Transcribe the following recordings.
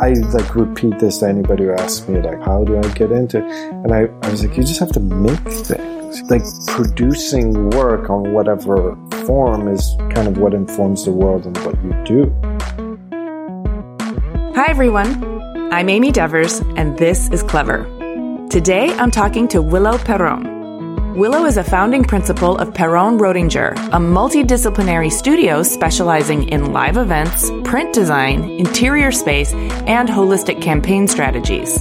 I like repeat this to anybody who asks me, like, how do I get into it? And I, I was like, you just have to make things. Like producing work on whatever form is kind of what informs the world and what you do. Hi, everyone. I'm Amy Devers, and this is Clever. Today, I'm talking to Willo Perron. Willo is a founding principal of Perron Roettinger, a multidisciplinary studio specializing in live events, print design, interior space, and holistic campaign strategies.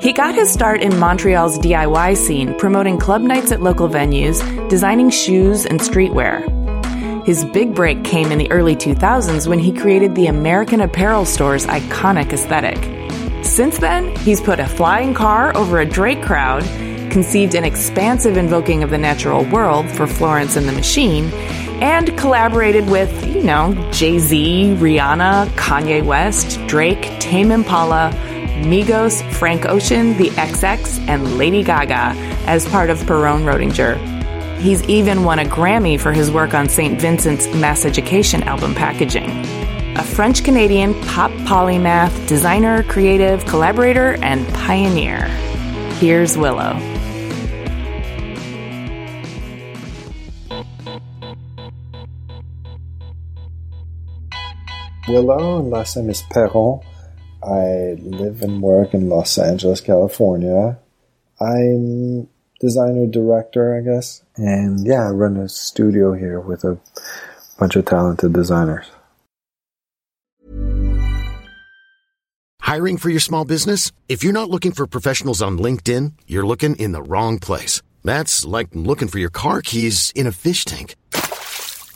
He got his start in Montreal's DIY scene, promoting club nights at local venues, designing shoes and streetwear. His big break came in the early 2000s when he created the American Apparel store's iconic aesthetic. Since then, he's put a flying car over a Drake crowd conceived an expansive invoking of the natural world for Florence and the Machine, and collaborated with, you know, Jay Z, Rihanna, Kanye West, Drake, Tame Impala, Migos, Frank Ocean, The XX, and Lady Gaga as part of Perron Roettinger. He's even won a Grammy for his work on St. Vincent's Mass Education album packaging. A French Canadian pop polymath, designer, creative, collaborator, and pioneer. Here's Willo. Willo, last name is Perron. I live and work in Los Angeles, California. I'm designer director, I guess. And yeah, I run a studio here with a bunch of talented designers. Hiring for your small business? If you're not looking for professionals on LinkedIn, you're looking in the wrong place. That's like looking for your car keys in a fish tank.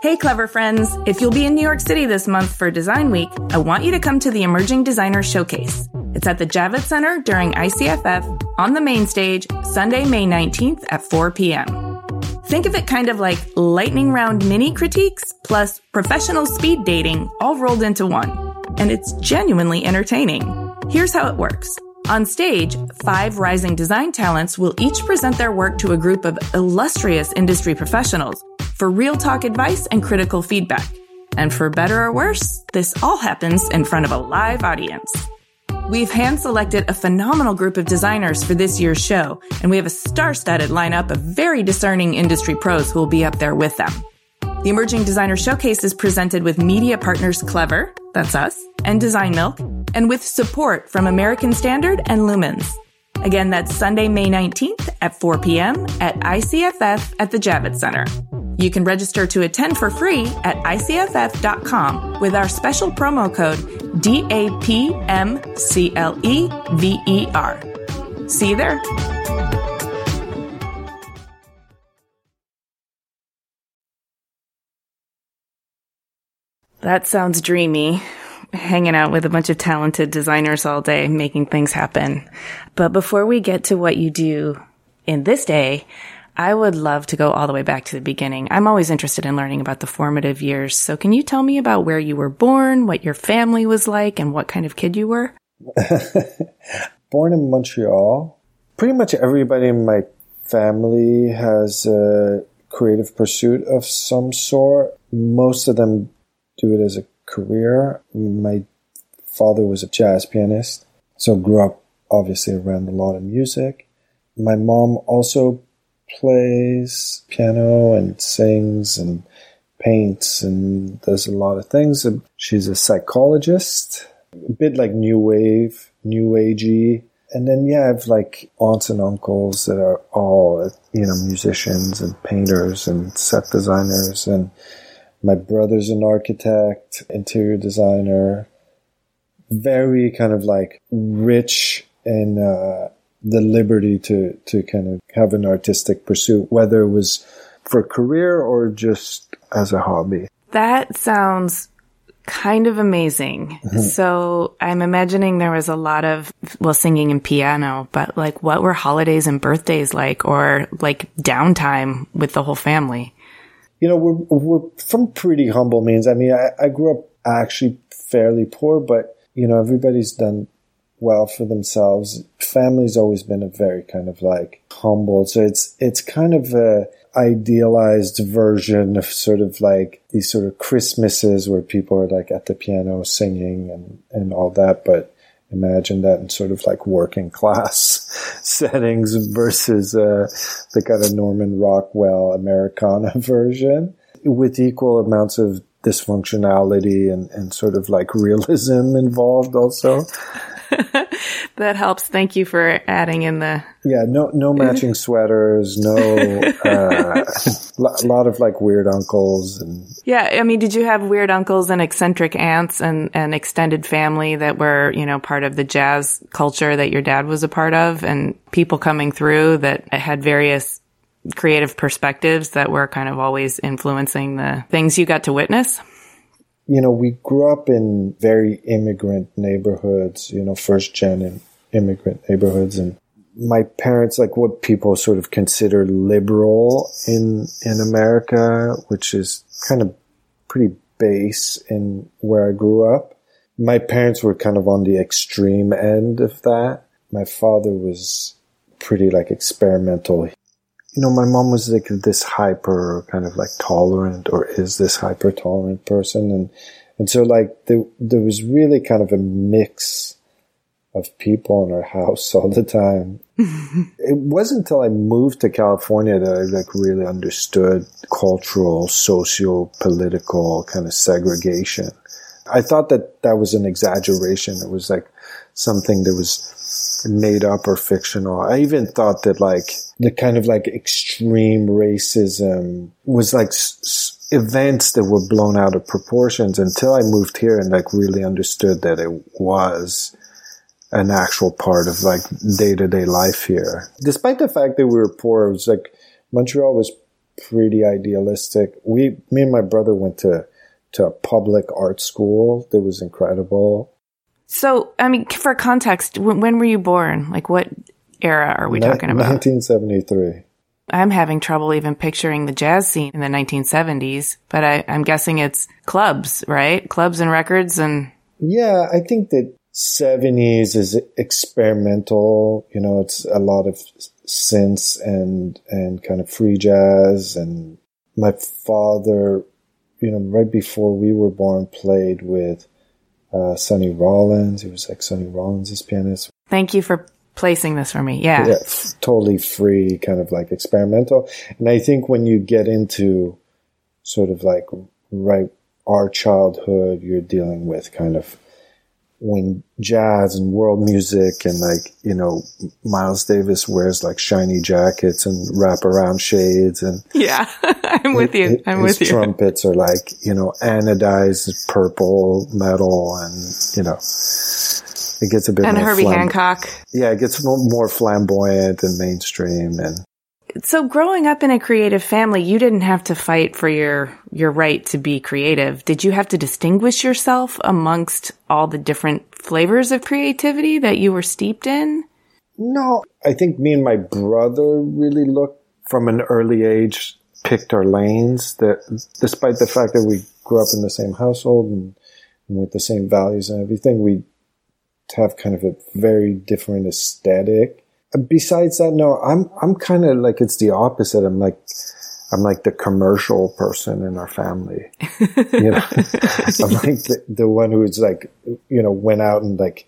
Hey, clever friends! If you'll be in New York City this month for Design Week, I want you to come to the Emerging Designer Showcase. It's at the Javits Center during ICFF on the main stage, Sunday, May 19th at 4 p.m. Think of it kind of like lightning round mini critiques plus professional speed dating all rolled into one. And it's genuinely entertaining. Here's how it works. On stage, five rising design talents will each present their work to a group of illustrious industry professionals for real talk advice and critical feedback. And for better or worse, this all happens in front of a live audience. We've hand selected a phenomenal group of designers for this year's show, and we have a star studded lineup of very discerning industry pros who will be up there with them. The Emerging Designer Showcase is presented with media partners Clever, that's us, and Design Milk, and with support from American Standard and Lumens. Again, that's Sunday, May 19th at 4 p.m. at ICFF at the Javits Center. You can register to attend for free at ICFF.com with our special promo code DAPMCLEVER. See you there. That sounds dreamy. Hanging out with a bunch of talented designers all day, making things happen. But before we get to what you do in this day, I would love to go all the way back to the beginning. I'm always interested in learning about the formative years. So can you tell me about where you were born, what your family was like, and what kind of kid you were? born in Montreal. Pretty much everybody in my family has a creative pursuit of some sort. Most of them do it as a career. My father was a jazz pianist, so grew up obviously around a lot of music. My mom also plays piano and sings and paints and does a lot of things. She's a psychologist, a bit like new wave, new agey. and then yeah, I have like aunts and uncles that are all you know musicians and painters and set designers, and my brother's an architect, interior designer. Very kind of like rich in uh, the liberty to to kind of have an artistic pursuit, whether it was for career or just as a hobby. That sounds kind of amazing. Mm-hmm. So I'm imagining there was a lot of, well, singing and piano, but like what were holidays and birthdays like or like downtime with the whole family? You know, we're, we're from pretty humble means. I mean, I, I grew up actually fairly poor, but you know, everybody's done well for themselves. Family's always been a very kind of like humble. So it's, it's kind of a, idealized version of sort of like these sort of Christmases where people are like at the piano singing and, and all that. But imagine that in sort of like working class settings versus uh, the kind of Norman Rockwell Americana version with equal amounts of dysfunctionality and, and sort of like realism involved also. that helps. Thank you for adding in the. Yeah, no, no matching sweaters, no, uh, a lot of like weird uncles and. Yeah, I mean, did you have weird uncles and eccentric aunts and and extended family that were you know part of the jazz culture that your dad was a part of, and people coming through that had various creative perspectives that were kind of always influencing the things you got to witness? You know, we grew up in very immigrant neighborhoods, you know, first gen immigrant neighborhoods. And my parents, like what people sort of consider liberal in, in America, which is kind of pretty base in where I grew up. My parents were kind of on the extreme end of that. My father was pretty like experimental you know, my mom was like this hyper kind of like tolerant or is this hyper tolerant person. And, and so like there, there was really kind of a mix of people in our house all the time. it wasn't until I moved to California that I like really understood cultural, socio political kind of segregation. I thought that that was an exaggeration. It was like something that was made up or fictional. I even thought that like the kind of like extreme racism was like s- events that were blown out of proportions until I moved here and like really understood that it was an actual part of like day to day life here. Despite the fact that we were poor, it was like Montreal was pretty idealistic. We, me and my brother went to, to a public art school that was incredible. So, I mean, for context, when, when were you born? Like, what era are we talking about? 1973. I'm having trouble even picturing the jazz scene in the 1970s, but I, I'm guessing it's clubs, right? Clubs and records and. Yeah, I think that 70s is experimental. You know, it's a lot of synths and, and kind of free jazz. And my father, you know, right before we were born, played with uh, Sonny Rollins. He was like Sonny Rollins' pianist. Thank you for placing this for me. Yeah. yeah f- totally free, kind of like experimental. And I think when you get into sort of like right our childhood, you're dealing with kind of when jazz and world music and like, you know, Miles Davis wears like shiny jackets and wrap around shades and. Yeah, I'm with you. I'm with you. trumpets are like, you know, anodized purple metal and, you know, it gets a bit and more. Herbie Hancock. Yeah, it gets more flamboyant and mainstream and so growing up in a creative family, you didn't have to fight for your your right to be creative. Did you have to distinguish yourself amongst all the different flavors of creativity that you were steeped in? No, I think me and my brother really looked from an early age picked our lanes that despite the fact that we grew up in the same household and, and with the same values and everything, we have kind of a very different aesthetic besides that, no, I'm I'm kind of like it's the opposite. I'm like I'm like the commercial person in our family. You know, I'm like the, the one who's like you know went out and like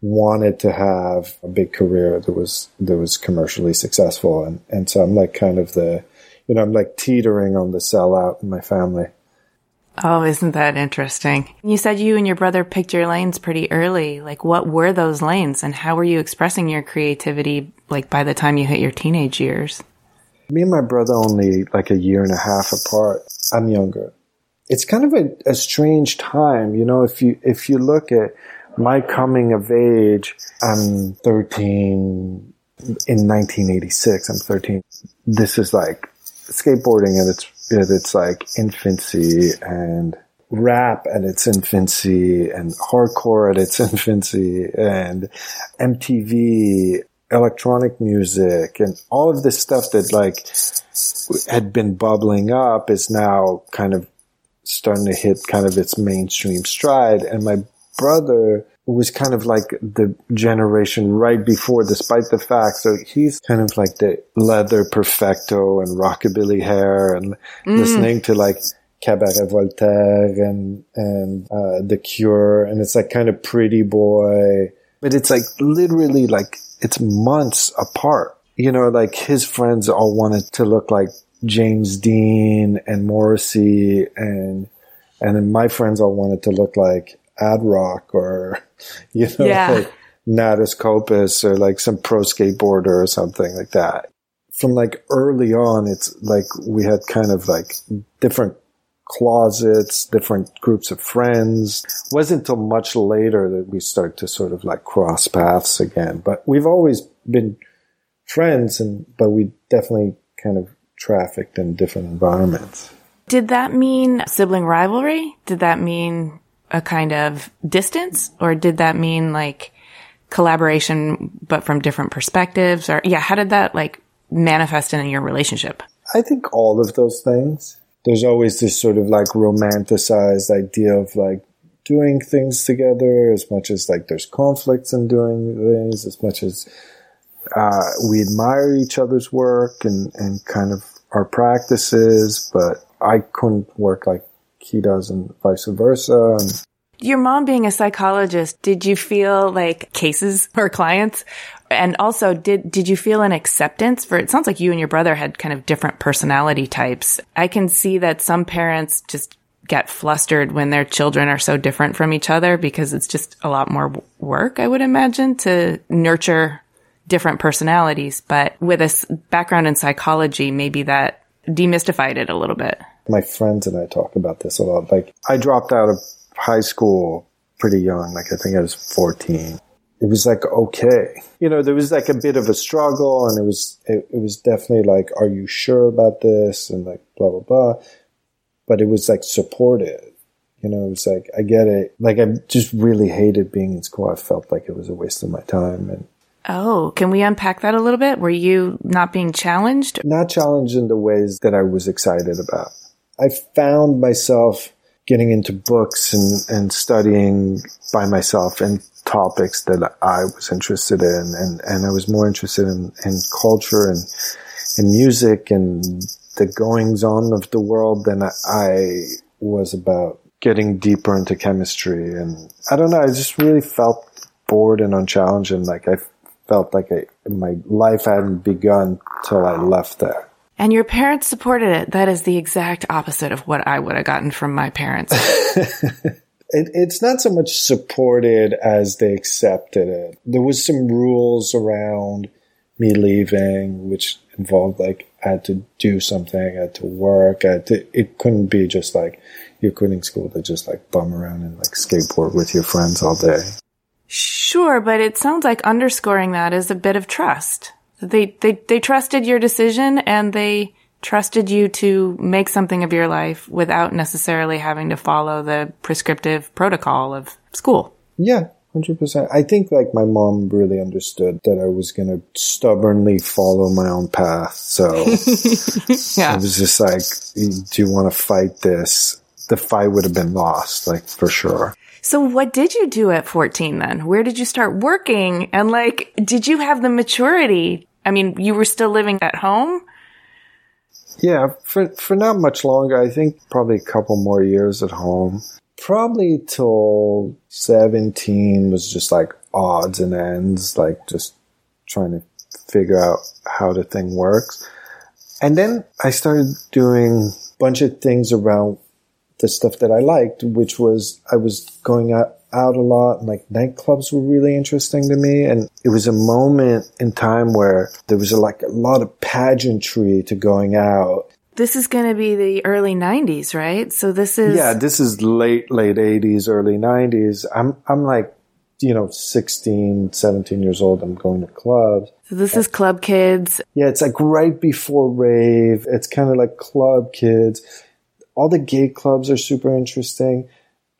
wanted to have a big career that was that was commercially successful, and and so I'm like kind of the you know I'm like teetering on the sellout in my family. Oh, isn't that interesting? You said you and your brother picked your lanes pretty early. Like, what were those lanes and how were you expressing your creativity, like, by the time you hit your teenage years? Me and my brother only like a year and a half apart. I'm younger. It's kind of a, a strange time, you know, if you, if you look at my coming of age, I'm 13 in 1986. I'm 13. This is like skateboarding at its, its like infancy and rap at its infancy and hardcore at its infancy and MTV, electronic music and all of this stuff that like had been bubbling up is now kind of starting to hit kind of its mainstream stride. And my brother was kind of like the generation right before, despite the fact. So he's kind of like the leather perfecto and rockabilly hair and mm. listening to like Cabaret Voltaire and, and, uh, The Cure. And it's like kind of pretty boy, but it's like literally like it's months apart. You know, like his friends all wanted to look like James Dean and Morrissey and, and then my friends all wanted to look like Ad Rock or, you know, yeah. like Natas Kaupas or like some pro skateboarder or something like that. From like early on, it's like we had kind of like different closets, different groups of friends. It wasn't until much later that we start to sort of like cross paths again. But we've always been friends and, but we definitely kind of trafficked in different environments. Did that mean sibling rivalry? Did that mean a kind of distance? Or did that mean like collaboration but from different perspectives? Or yeah how did that like manifest in your relationship? I think all of those things. There's always this sort of like romanticized idea of like doing things together as much as like there's conflicts in doing things as much as uh, we admire each other's work and, and kind of our practices. But i couldn't work like he does and vice versa. And your mom being a psychologist, did you feel like cases or clients? And also, did, did you feel an acceptance for, it sounds like you and your brother had kind of different personality types. I can see that some parents just get flustered when their children are so different from each other because it's just a lot more work, I would imagine, to nurture different personalities. But with a background in psychology, maybe that demystified it a little bit my friends and I talk about this a lot. Like I dropped out of high school pretty young. Like I think I was 14. It was like, okay. You know, there was like a bit of a struggle and it was, it, it was definitely like, are you sure about this? And like, blah, blah, blah. But it was like supportive. You know, it was like, I get it. Like I just really hated being in school. I felt like it was a waste of my time. And Oh, can we unpack that a little bit? Were you not being challenged? Not challenged in the ways that I was excited about. I found myself getting into books and, and studying by myself and topics that I was interested in. And, and I was more interested in, in culture and in music and the goings on of the world than I was about getting deeper into chemistry. And I don't know, I just really felt bored and unchallenged and like I felt like I, my life hadn't begun till I left there. And your parents supported it. That is the exact opposite of what I would have gotten from my parents. it, it's not so much supported as they accepted it. There was some rules around me leaving, which involved like I had to do something, I had to work. I had to, it couldn't be just like you're quitting school to just like bum around and like skateboard with your friends all day. Sure, but it sounds like underscoring that is a bit of trust. They, they, they trusted your decision and they trusted you to make something of your life without necessarily having to follow the prescriptive protocol of school. Yeah, 100%. I think like my mom really understood that I was going to stubbornly follow my own path. So yeah. it was just like, do you want to fight this? The fight would have been lost, like for sure. So what did you do at 14 then? Where did you start working? And like, did you have the maturity I mean, you were still living at home? Yeah, for for not much longer. I think probably a couple more years at home. Probably till 17 was just like odds and ends, like just trying to figure out how the thing works. And then I started doing a bunch of things around the stuff that I liked, which was I was going out, out a lot and like nightclubs were really interesting to me. And it was a moment in time where there was a, like a lot of pageantry to going out. This is going to be the early 90s, right? So this is. Yeah, this is late, late 80s, early 90s. I'm, I'm like, you know, 16, 17 years old. I'm going to clubs. So this is Club Kids. Yeah, it's like right before rave. It's kind of like Club Kids. All the gay clubs are super interesting.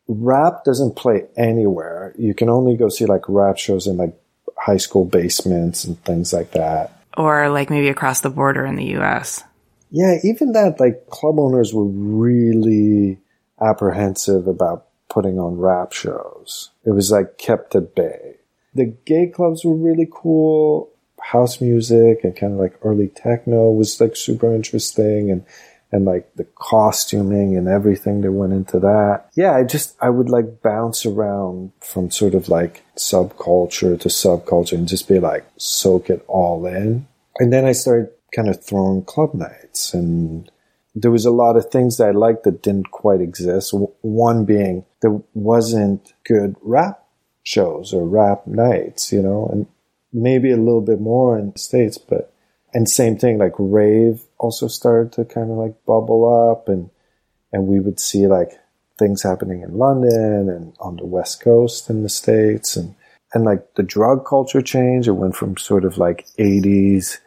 Rap doesn't play anywhere. You can only go see like rap shows in like high school basements and things like that. Or like maybe across the border in the US. Yeah, even that, like club owners were really apprehensive about putting on rap shows. It was like kept at bay. The gay clubs were really cool. House music and kind of like early techno was like super interesting and and like the costuming and everything that went into that. Yeah, I just I would like bounce around from sort of like subculture to subculture and just be like soak it all in. And then I started kind of throwing club nights and there was a lot of things that I liked that didn't quite exist. One being there wasn't good rap shows or rap nights, you know, and maybe a little bit more in the States, but, and same thing, like rave also started to kind of like bubble up and, and we would see like things happening in London and on the West Coast in the States and, and like the drug culture change. It went from sort of like 80s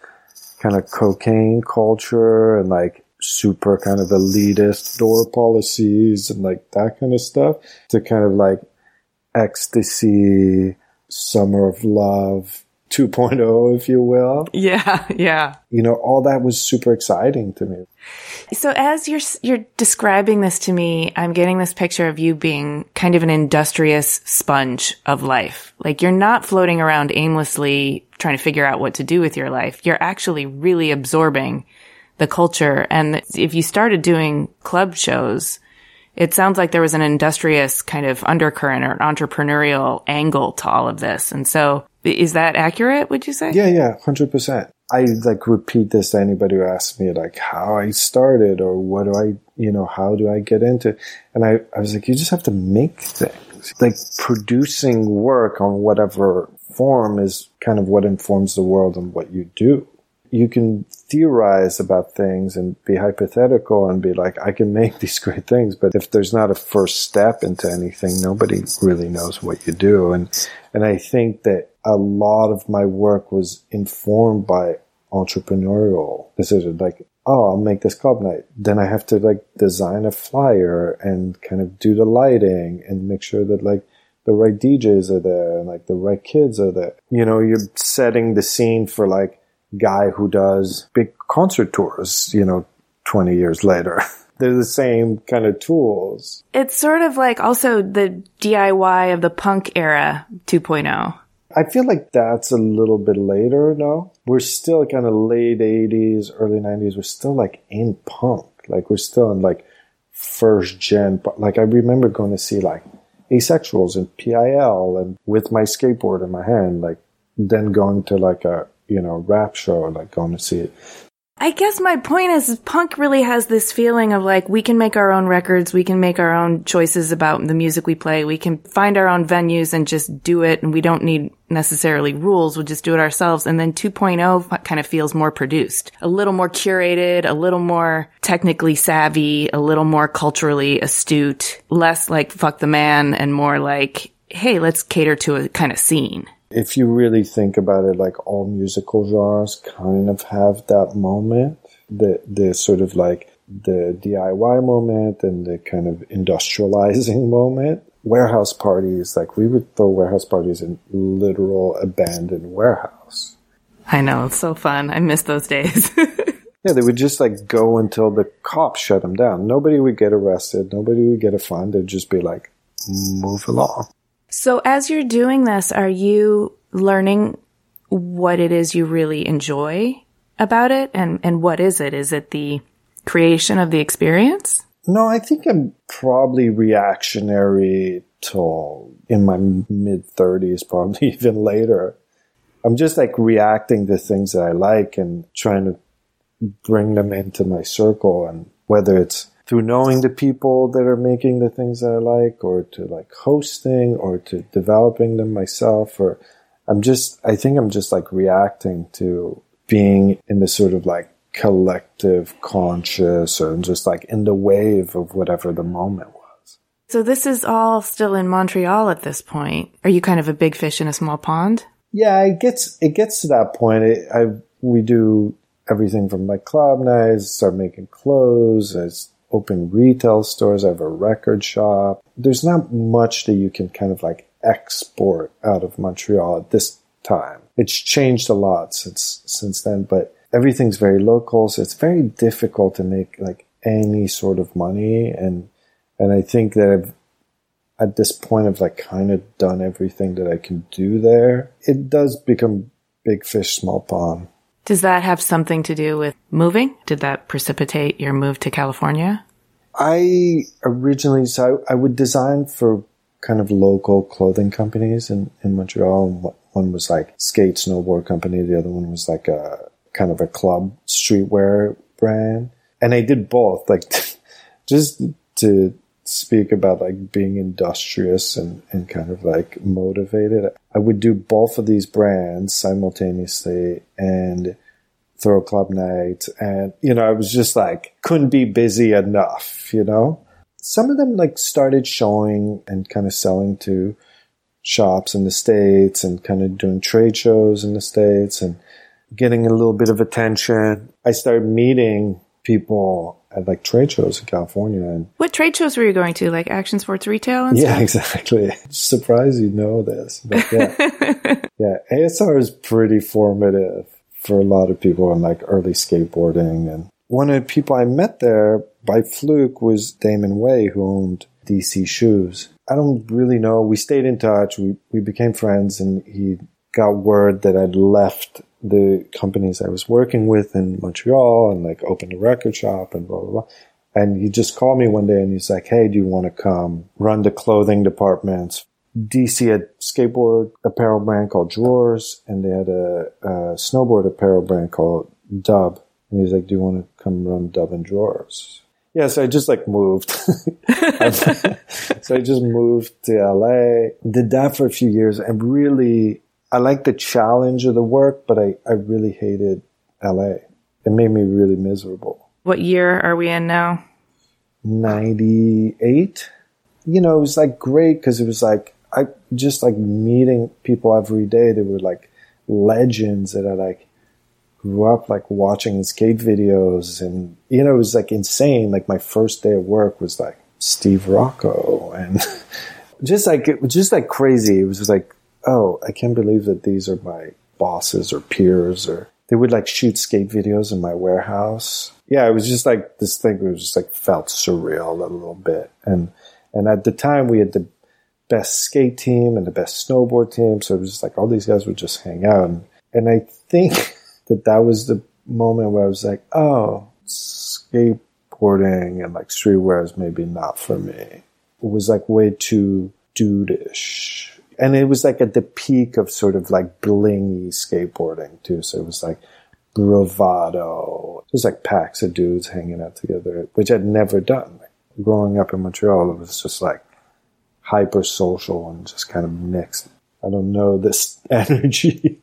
kind of cocaine culture and like super kind of elitist door policies and like that kind of stuff to kind of like ecstasy, summer of love 2.0, if you will. Yeah, yeah. You know, all that was super exciting to me. So as you're you're describing this to me, I'm getting this picture of you being kind of an industrious sponge of life. Like you're not floating around aimlessly trying to figure out what to do with your life. You're actually really absorbing the culture. And if you started doing club shows, it sounds like there was an industrious kind of undercurrent or an entrepreneurial angle to all of this. And so is that accurate, would you say? Yeah, yeah, 100%. I like repeat this to anybody who asks me like how I started or what do I, you know, how do I get into? And I, I was like, you just have to make things. Like producing work on whatever form is kind of what informs the world and what you do you can theorize about things and be hypothetical and be like, I can make these great things. But if there's not a first step into anything, nobody really knows what you do. And, and I think that a lot of my work was informed by entrepreneurial decisions. Like, oh, I'll make this club night. Then I have to like design a flyer and kind of do the lighting and make sure that like the right DJs are there and like the right kids are there. You know, you're setting the scene for like guy who does big concert tours, you know, 20 years later. They're the same kind of tools. It's sort of like also the DIY of the punk era 2.0. I feel like that's a little bit later, no? We're still kind of late 80s, early 90s. We're still like in punk. Like we're still in like first gen. But Like I remember going to see like asexuals and PIL and with my skateboard in my hand, like then going to like a you know, rap show, like going to see it. I guess my point is punk really has this feeling of like we can make our own records, we can make our own choices about the music we play, we can find our own venues and just do it and we don't need necessarily rules, we'll just do it ourselves. And then 2.0 kind of feels more produced, a little more curated, a little more technically savvy, a little more culturally astute, less like fuck the man and more like, hey, let's cater to a kind of scene if you really think about it, like all musical genres kind of have that moment, the the sort of like the DIY moment and the kind of industrializing moment. Warehouse parties, like we would throw warehouse parties in literal abandoned warehouse. I know, it's so fun. I miss those days. yeah, they would just like go until the cops shut them down. Nobody would get arrested. Nobody would get a fine. They'd just be like, move along. So as you're doing this, are you learning what it is you really enjoy about it? And, and what is it? Is it the creation of the experience? No, I think I'm probably reactionary till in my mid 30s, probably even later. I'm just like reacting to things that I like and trying to bring them into my circle. And whether it's through knowing the people that are making the things that I like, or to like hosting, or to developing them myself, or I'm just, I think I'm just like reacting to being in the sort of like collective conscious or just like in the wave of whatever the moment was. So this is all still in Montreal at this point. Are you kind of a big fish in a small pond? Yeah, it gets it gets to that point. It, I we do everything from like club nights, start making clothes, as open retail stores. I have a record shop. There's not much that you can kind of like export out of Montreal at this time. It's changed a lot since since then, but everything's very local, so it's very difficult to make like any sort of money. And and I think that I've, at this point I've like kind of done everything that I can do there. It does become big fish, small pond. Does that have something to do with moving? Did that precipitate your move to California? I originally so I, I would design for kind of local clothing companies in, in Montreal. One was like skate snowboard company. The other one was like a kind of a club streetwear brand. And I did both, like just to speak about like being industrious and, and kind of like motivated. I would do both of these brands simultaneously and throw club night. And, you know, I was just like, couldn't be busy enough, you know? Some of them like started showing and kind of selling to shops in the States and kind of doing trade shows in the States and getting a little bit of attention. I started meeting people at like trade shows in California. And what trade shows were you going to? Like Action Sports Retail and yeah, stuff? exactly. Surprised you know this, but yeah, yeah. ASR is pretty formative for a lot of people in like early skateboarding. And one of the people I met there by fluke was Damon Way, who owned DC Shoes. I don't really know. We stayed in touch. We we became friends, and he got word that I'd left the companies I was working with in Montreal and like opened a record shop and blah, blah, blah. And he just called me one day and he's like, Hey, do you want to come run the clothing departments? DC had skateboard apparel brand called Droors and they had a, a snowboard apparel brand called Dub. And he's like, do you want to come run Dub and Droors? Yeah, so I just like moved. so I just moved to LA, did that for a few years and really I like the challenge of the work, but I, I really hated LA. It made me really miserable. What year are we in now? 98. You know, it was like great because it was like, I just like meeting people every day. They were like legends that I like grew up like watching skate videos and, you know, it was like insane. Like my first day of work was like Steve Rocco and just like, it was just like crazy. It was just like, oh, I can't believe that these are my bosses or peers or they would like shoot skate videos in my warehouse. Yeah, it was just like this thing it was just like felt surreal a little bit. And and at the time we had the best skate team and the best snowboard team, so it was just like all these guys would just hang out. And, and I think that that was the moment where I was like, oh, skateboarding and like streetwear is maybe not for me. It was like way too dude-ish and it was like at the peak of sort of like blingy skateboarding too. So it was like bravado. It was like packs of dudes hanging out together, which I'd never done. Growing up in Montreal, it was just like hyper social and just kind of mixed. I don't know this energy.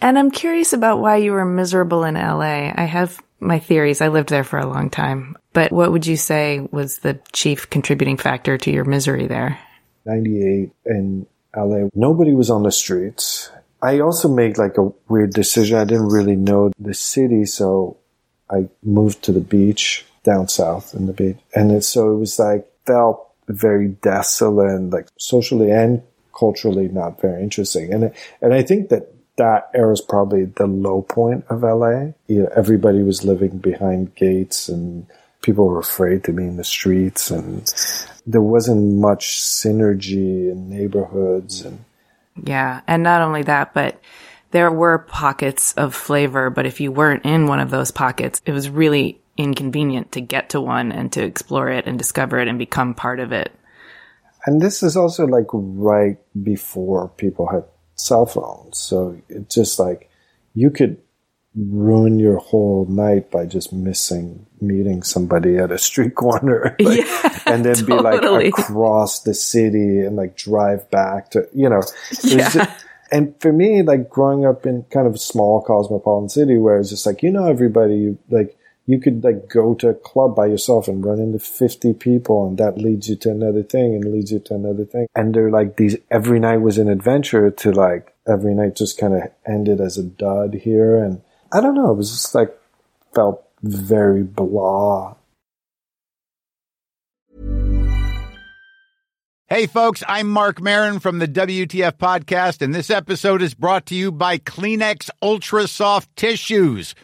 and I'm curious about why you were miserable in LA. I have my theories. I lived there for a long time. But what would you say was the chief contributing factor to your misery there? 98 in LA. Nobody was on the streets. I also made like a weird decision. I didn't really know the city, so I moved to the beach down south in the beach. And it, so it was like, felt very desolate like socially and culturally not very interesting. And, and I think that that era is probably the low point of LA. You know, everybody was living behind gates and people were afraid to be in the streets and there wasn't much synergy in neighborhoods and yeah and not only that but there were pockets of flavor but if you weren't in one of those pockets it was really inconvenient to get to one and to explore it and discover it and become part of it and this is also like right before people had cell phones so it's just like you could ruin your whole night by just missing meeting somebody at a street corner. Like, Yeah, and then be like totally. across the city and like drive back to, you know. Yeah. just- and for me, like growing up in kind of a small cosmopolitan city where it's just like, you know, everybody, like, you could like go to a club by yourself and run into 50 people and that leads you to another thing and leads you to another thing. And they're like these, every night was an adventure to like, every night just kind of ended as a dud here. And I don't know, it was just like, felt very blah. Hey, folks, I'm Marc Maron from the WTF Podcast, and this episode is brought to you by Kleenex Ultra Soft Tissues,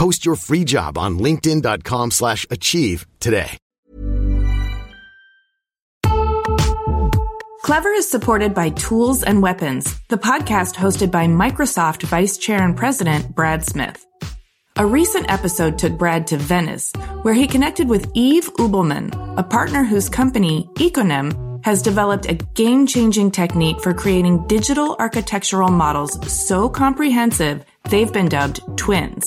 Post your free job on linkedin.com/achieve slash achieve today. Clever is supported by Tools and Weapons, the podcast hosted by Microsoft Vice Chair and President Brad Smith. A recent episode took Brad to Venice, where he connected with Yves Ubelmann, a partner whose company, Iconem, has developed a game changing technique for creating digital architectural models so comprehensive they've been dubbed twins.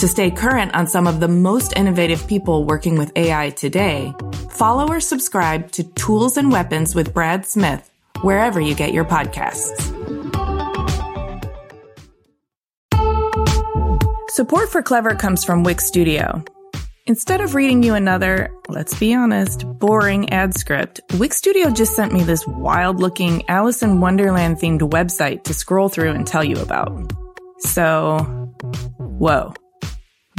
To stay current on some of the most innovative people working with AI today, follow or subscribe to Tools and Weapons with Brad Smith wherever you get your podcasts. Support for Clever comes from Wix Studio. Instead of reading you another, let's be honest, boring ad script, Wix Studio just sent me this wild looking Alice in Wonderland themed website to scroll through and tell you about. So, whoa.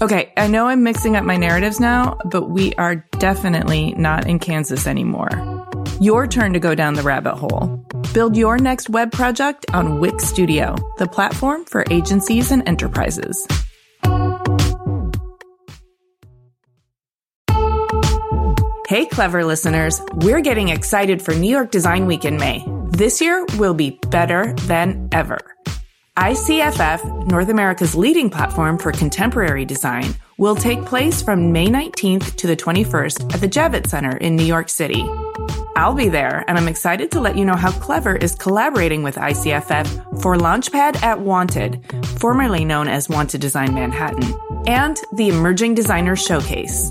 Okay, I know I'm mixing up my narratives now, but we are definitely not in Kansas anymore. Your turn to go down the rabbit hole. Build your next web project on Wix Studio, the platform for agencies and enterprises. Hey, clever listeners, we're getting excited for New York Design Week in May. This year will be better than ever. ICFF, North America's leading platform for contemporary design, will take place from May 19th to the 21st at the Javits Center in New York City. I'll be there, and I'm excited to let you know how Clever is collaborating with ICFF for Launchpad at Wanted, formerly known as Wanted Design Manhattan, and the Emerging Designers Showcase.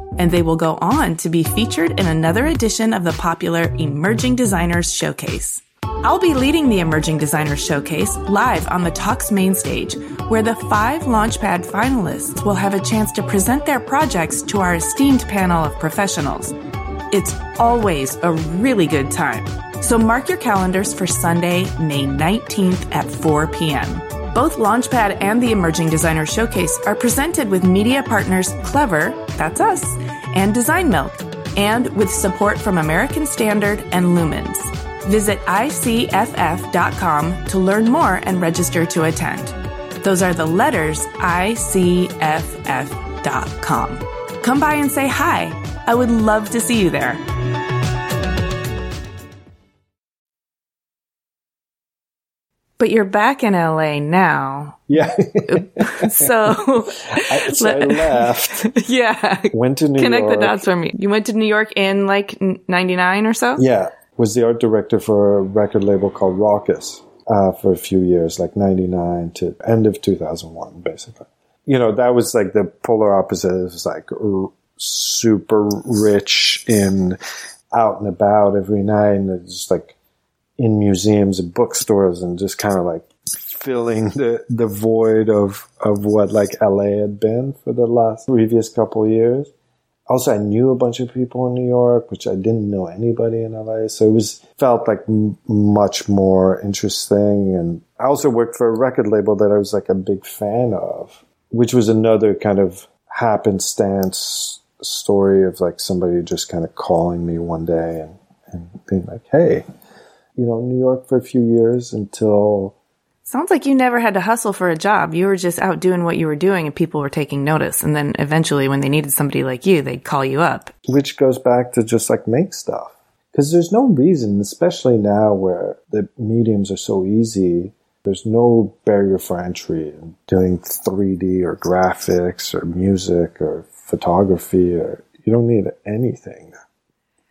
and they will go on to be featured in another edition of the popular Emerging Designers Showcase. I'll be leading the Emerging Designers Showcase live on the Talks main stage, where the five Launchpad finalists will have a chance to present their projects to our esteemed panel of professionals. It's always a really good time. So mark your calendars for Sunday, May 19th at 4 p.m. Both Launchpad and the Emerging Designer Showcase are presented with media partners Clever, that's us, and Design Milk, and with support from American Standard and Lumens. Visit icff.com to learn more and register to attend. Those are the letters icff.com. Come by and say hi. I would love to see you there. But you're back in LA now. Yeah. So, I, so I left. yeah. Went to New Connect York. Connect the dots for me. You went to New York in like 99 or so? Yeah. Was the art director for a record label called Rawkus uh, for a few years, like 99 to end of 2001, basically. You know, that was like the polar opposite. It was like r- super rich in out and about every night and just like in museums and bookstores and just kind of like filling the, the void of, of what like LA had been for the last previous couple years. Also, I knew a bunch of people in New York, which I didn't know anybody in LA. So it was felt like m- much more interesting. And I also worked for a record label that I was like a big fan of, which was another kind of happenstance story of like somebody just kind of calling me one day and, and being like, Hey, you know, New York for a few years until Sounds like you never had to hustle for a job. You were just out doing what you were doing and people were taking notice. And then eventually when they needed somebody like you, they'd call you up. which goes back to just like make stuff. Because there's no reason, especially now where the mediums are so easy, there's no barrier for entry in doing 3D or graphics or music or photography or you don't need anything.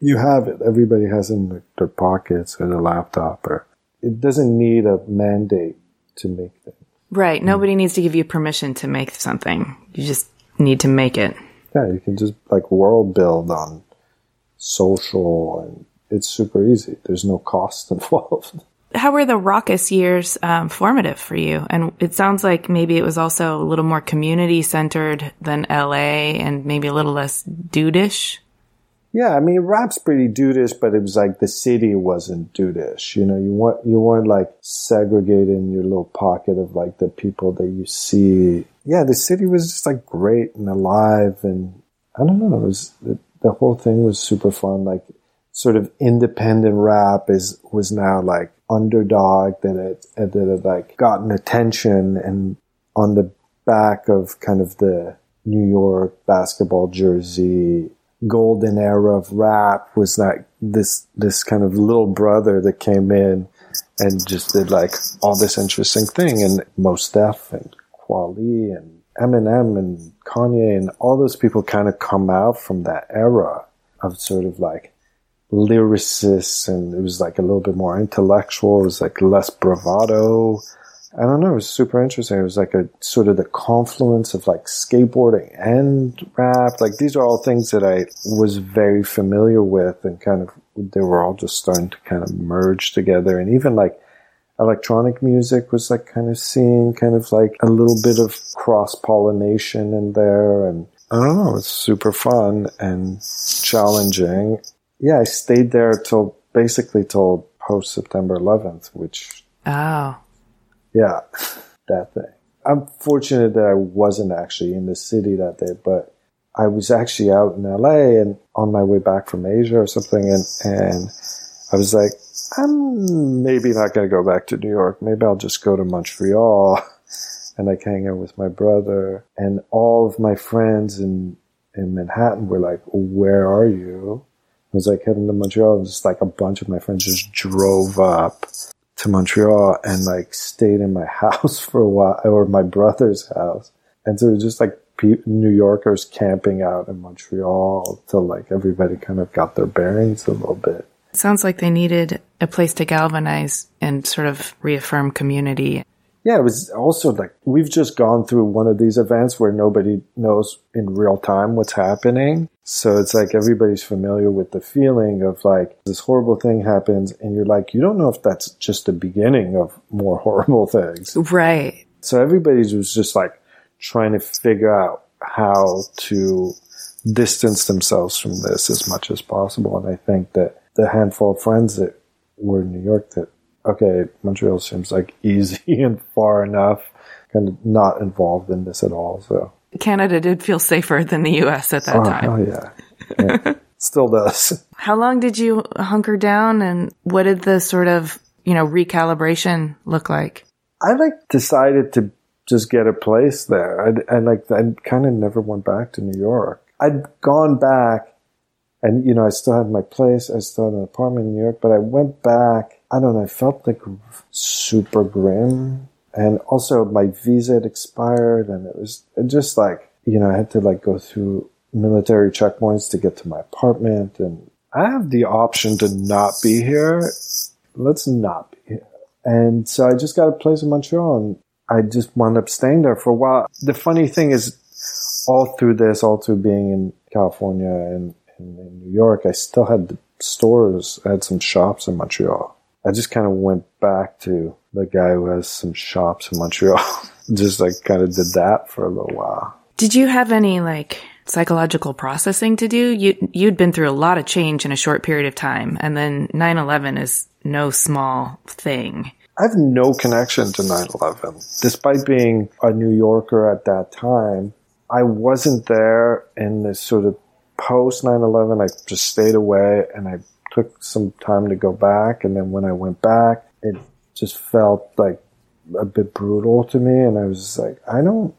You have it. Everybody has it in their pockets or their laptop or it doesn't need a mandate to make things. Right. Nobody needs to give you permission to make something. You just need to make it. Yeah, you can just like world build on social and it's super easy. There's no cost involved. How were the Rawkus years um, formative for you? And it sounds like maybe it was also a little more community centered than LA and maybe a little less dudeish. Yeah, I mean, rap's pretty dudeish, but it was like the city wasn't dudeish. You know, you weren't you weren't like segregated in your little pocket of like the people that you see. Yeah, the city was just like great and alive, and I don't know. It was the, the whole thing was super fun. Like, sort of independent rap is was now like underdog that it that had like gotten attention and on the back of kind of the New York basketball jersey golden era of rap was like this this kind of little brother that came in and just did like all this interesting thing and Mos Def and Kweli and Eminem and Kanye and all those people kind of come out from that era of sort of like lyricists and it was like a little bit more intellectual. It was like less bravado. I don't know. It was super interesting. It was like a sort of the confluence of like skateboarding and rap. Like these are all things that I was very familiar with and kind of they were all just starting to kind of merge together. And even like electronic music was like kind of seeing kind of like a little bit of cross pollination in there. And I don't know. It's super fun and challenging. Yeah, I stayed there till basically till post September 11th, which Oh. Yeah, that thing. I'm fortunate that I wasn't actually in the city that day, but I was actually out in LA and on my way back from Asia or something, and and I was like, I'm maybe not going to go back to New York. Maybe I'll just go to Montreal, and like hang out with my brother. And all of my friends in in Manhattan were like, "Where are you?" I was like heading to Montreal. And just like a bunch of my friends just drove up to Montreal and like stayed in my house for a while, or my brother's house. And so it was just like New Yorkers camping out in Montreal till like everybody kind of got their bearings a little bit. It sounds like they needed a place to galvanize and sort of reaffirm community. Yeah, it was also like we've just gone through one of these events where nobody knows in real time what's happening. So it's like everybody's familiar with the feeling of like this horrible thing happens and you're like, you don't know if that's just the beginning of more horrible things. Right. So everybody was just like trying to figure out how to distance themselves from this as much as possible. And I think that the handful of friends that were in New York that okay, Montreal seems like easy and far enough, kind of not involved in this at all. So Canada did feel safer than the US at that oh, time. yeah. yeah. Still does. How long did you hunker down and what did the sort of, you know, recalibration look like? I like decided to just get a place there. I, I like, I kind of never went back to New York. I'd gone back and, you know, I still had my place. I still had an apartment in New York, but I went back. I don't know. I felt like super grim. And also my visa had expired and it was just like, you know, I had to like go through military checkpoints to get to my apartment. And I have the option to not be here. Let's not be here. And so I just got a place in Montreal and I just wound up staying there for a while. The funny thing is, all through this, all through being in California and, and in New York, I still had stores. I had some shops in Montreal. I just kind of went back to the guy who has some shops in Montreal. just like kind of did that for a little while. Did you have any like psychological processing to do? You you'd been through a lot of change in a short period of time, and then 9/11 is no small thing. I have no connection to 9/11. Despite being a New Yorker at that time, I wasn't there in this sort of post 9/11. I just stayed away and I took some time to go back and then when I went back, it just felt like a bit brutal to me and I was like, I don't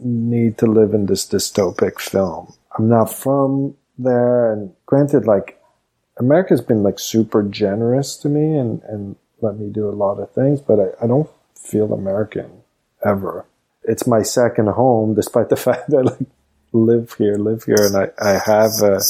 need to live in this dystopic film. I'm not from there and granted like America's been like super generous to me and, and let me do a lot of things, but I, I don't feel American ever. It's my second home, despite the fact that I like live here, live here, and I, I have a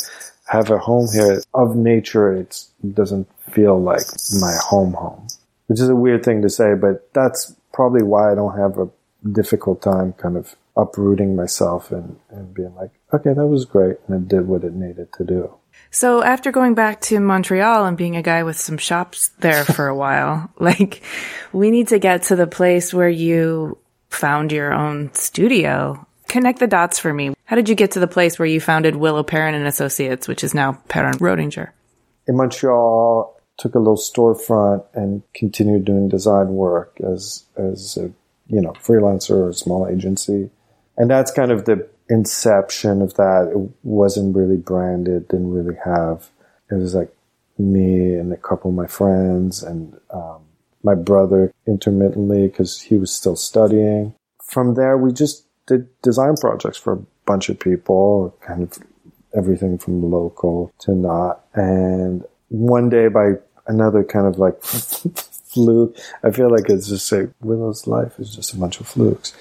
have a home here. Of nature, it doesn't feel like my home home, which is a weird thing to say, but that's probably why I don't have a difficult time kind of uprooting myself and, and being like, okay, that was great, and it did what it needed to do. So after going back to Montreal and being a guy with some shops there for a while, like we need to get to the place where you found your own studio. Connect the dots for me. How did you get to the place where you founded Willo Perron and Associates, which is now Perron Roettinger? In Montreal, took a little storefront and continued doing design work as as a you know freelancer or small agency, and that's kind of the inception of that. It wasn't really branded, didn't really have. It was like me and a couple of my friends and um, my brother intermittently because he was still studying. From there, we just did design projects for a bunch of people, kind of everything from local to not. And one day, by another kind of like fluke, I feel like it's just like Willo's life is just a bunch of flukes.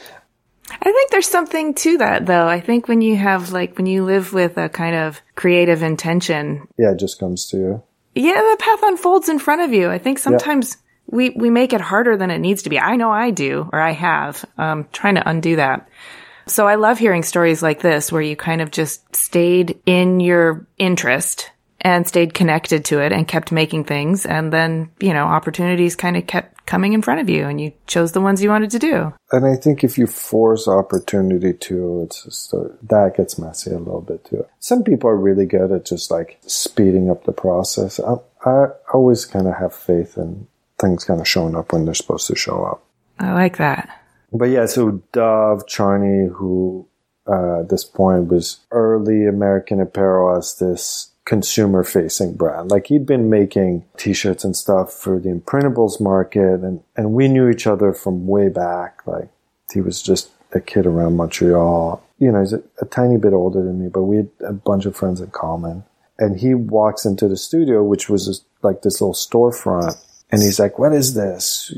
I think there's something to that though. I think when you have like when you live with a kind of creative intention. Yeah, it just comes to you. Yeah, the path unfolds in front of you. I think sometimes yeah. We, we make it harder than it needs to be. I know I do, or I have. Um, trying to undo that. So I love hearing stories like this where you kind of just stayed in your interest and stayed connected to it and kept making things. And then, you know, opportunities kind of kept coming in front of you and you chose the ones you wanted to do. And I think if you force opportunity to, it's just, that gets messy a little bit too. Some people are really good at just like speeding up the process. I, I always kind of have faith in things kind of showing up when they're supposed to show up. I like that. But yeah, so Dov Charney, who uh, at this point was early American Apparel as this consumer facing brand. Like he'd been making t-shirts and stuff for the imprintables market and, and we knew each other from way back. Like he was just a kid around Montreal. You know, he's a, a tiny bit older than me, but we had a bunch of friends in common. And he walks into the studio, which was just like this little storefront. And he's like, what is this?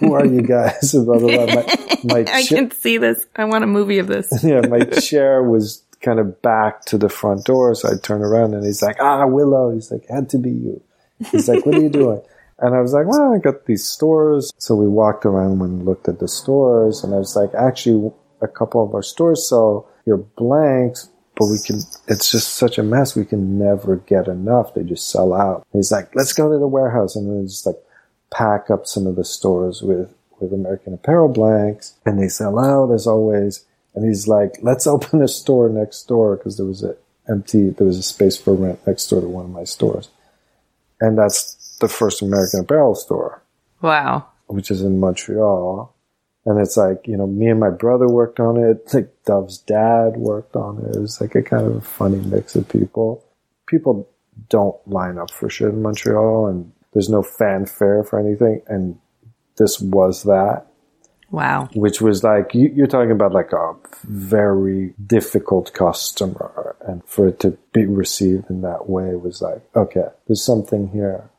Who are you guys? blah, blah, blah. My, my I cha- can see this. I want a movie of this. yeah, my chair was kind of back to the front door. So I turn around and he's like, ah, Willo. He's like, had to be you. He's like, what are you doing? And I was like, well, I got these stores. So we walked around and looked at the stores. And I was like, actually, a couple of our stores sell your blanks, but we can, it's just such a mess. We can never get enough. They just sell out. He's like, let's go to the warehouse. And then just like pack up some of the stores with, with American Apparel blanks. And they sell out as always. And he's like, let's open a store next door because there was a empty, there was a space for rent next door to one of my stores. And that's the first American Apparel store. Wow. Which is in Montreal. And it's like, you know, me and my brother worked on it. Like Dov's dad worked on it. It was like a kind of a funny mix of people. People don't line up for shit in Montreal and there's no fanfare for anything. And this was that. Wow. Which was like, you, are talking about like a very difficult customer. And for it to be received in that way was like, okay, there's something here.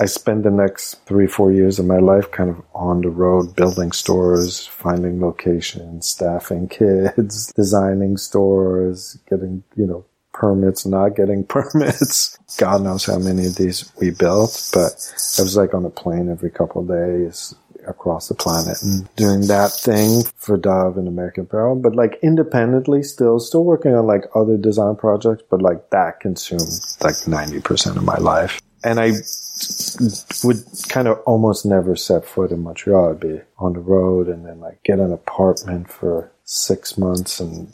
I spend the next three, four years of my life kind of on the road, building stores, finding locations, staffing kids, designing stores, getting, you know, permits, not getting permits. God knows how many of these we built, but I was like on a plane every couple of days across the planet and doing that thing for Dov and American Apparel, but like independently still, still working on like other design projects, but like that consumed like 90% of my life. And I would kind of almost never set foot in Montreal. I'd be on the road and then like get an apartment for six months in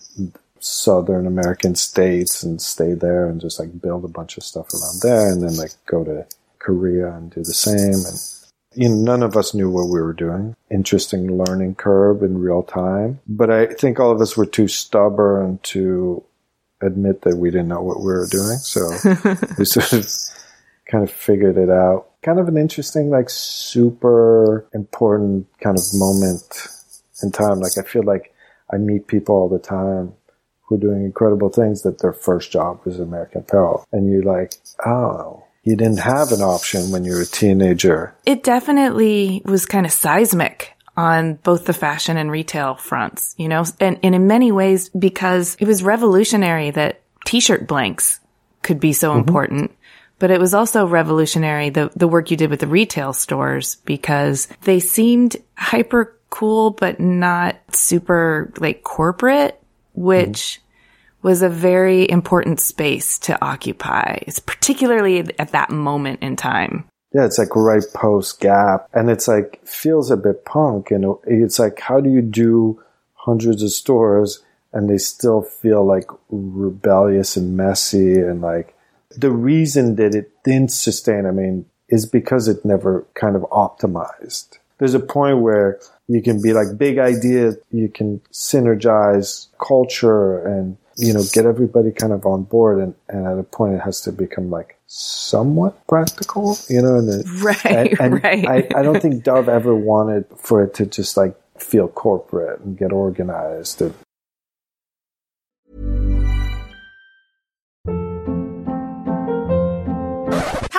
southern American states and stay there and just like build a bunch of stuff around there and then like go to Korea and do the same. And you know, none of us knew what we were doing. Interesting learning curve in real time. But I think all of us were too stubborn to admit that we didn't know what we were doing. So we sort of kind of figured it out. Kind of an interesting, like super important kind of moment in time. Like I feel like I meet people all the time who are doing incredible things that their first job was American Apparel. And you're like, oh, you didn't have an option when you were a teenager. It definitely was kind of seismic on both the fashion and retail fronts, you know, and, and in many ways because it was revolutionary that t-shirt blanks could be so mm-hmm. important. But it was also revolutionary, the, the work you did with the retail stores because they seemed hyper cool, but not super like corporate, which mm-hmm. was a very important space to occupy. It's particularly at that moment in time. Yeah, it's like right post Gap, and it's like feels a bit punk. Know, it's like how do you do hundreds of stores and they still feel like rebellious and messy and like the reason that it didn't sustain, I mean, is because it never kind of optimized. There's a point where you can be like big idea, you can synergize culture and, you know, get everybody kind of on board. And, and at a point it has to become like somewhat practical, you know, and, the, right, and, and right. I, I don't think Dov ever wanted for it to just like feel corporate and get organized.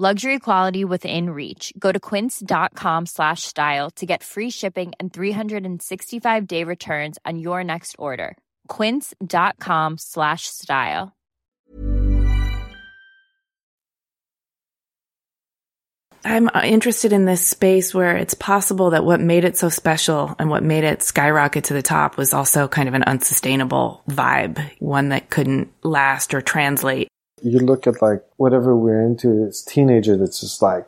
Luxury quality within reach. Go to quince.com slash style to get free shipping and 365 day returns on your next order. quince.com slash style. I'm uh, interested in this space where it's possible that what made it so special and what made it skyrocket to the top was also kind of an unsustainable vibe, one that couldn't last or translate. You look at like whatever we're into as teenager that's just like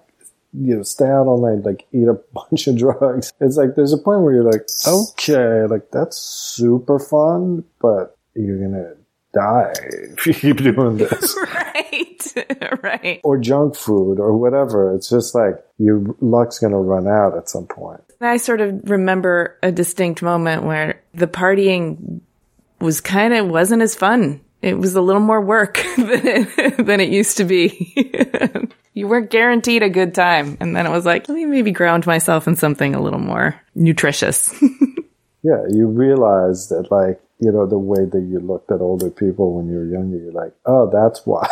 you know, stay out all night, like eat a bunch of drugs. It's like there's a point where you're like, okay, like that's super fun, but you're gonna die if you keep doing this. right, right. Or junk food or whatever. It's just like your luck's gonna run out at some point. I sort of remember a distinct moment where the partying was kind of wasn't as fun. It was a little more work than it, than it used to be. you weren't guaranteed a good time. And then it was like, let me maybe ground myself in something a little more nutritious. yeah, you realize that like, you know, the way that you looked at older people when you were younger, you're like, oh, that's why.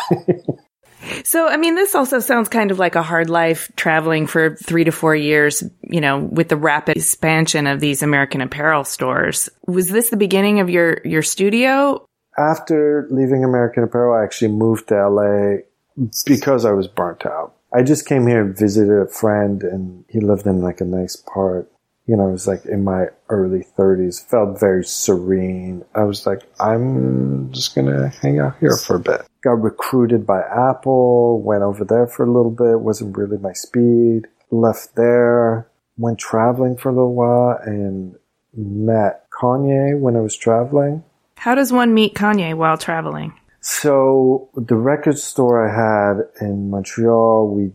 so, I mean, this also sounds kind of like a hard life traveling for three to four years, you know, with the rapid expansion of these American Apparel stores. Was this the beginning of your, your studio? After leaving American Apparel, I actually moved to LA because I was burnt out. I just came here and visited a friend and he lived in like a nice part. You know, I was like in my early 30s, felt very serene. I was like, I'm just going to hang out here for a bit. Got recruited by Apple, went over there for a little bit, wasn't really my speed. Left there, went traveling for a little while and met Kanye when I was traveling. How does one meet Kanye while traveling? So the record store I had in Montreal, we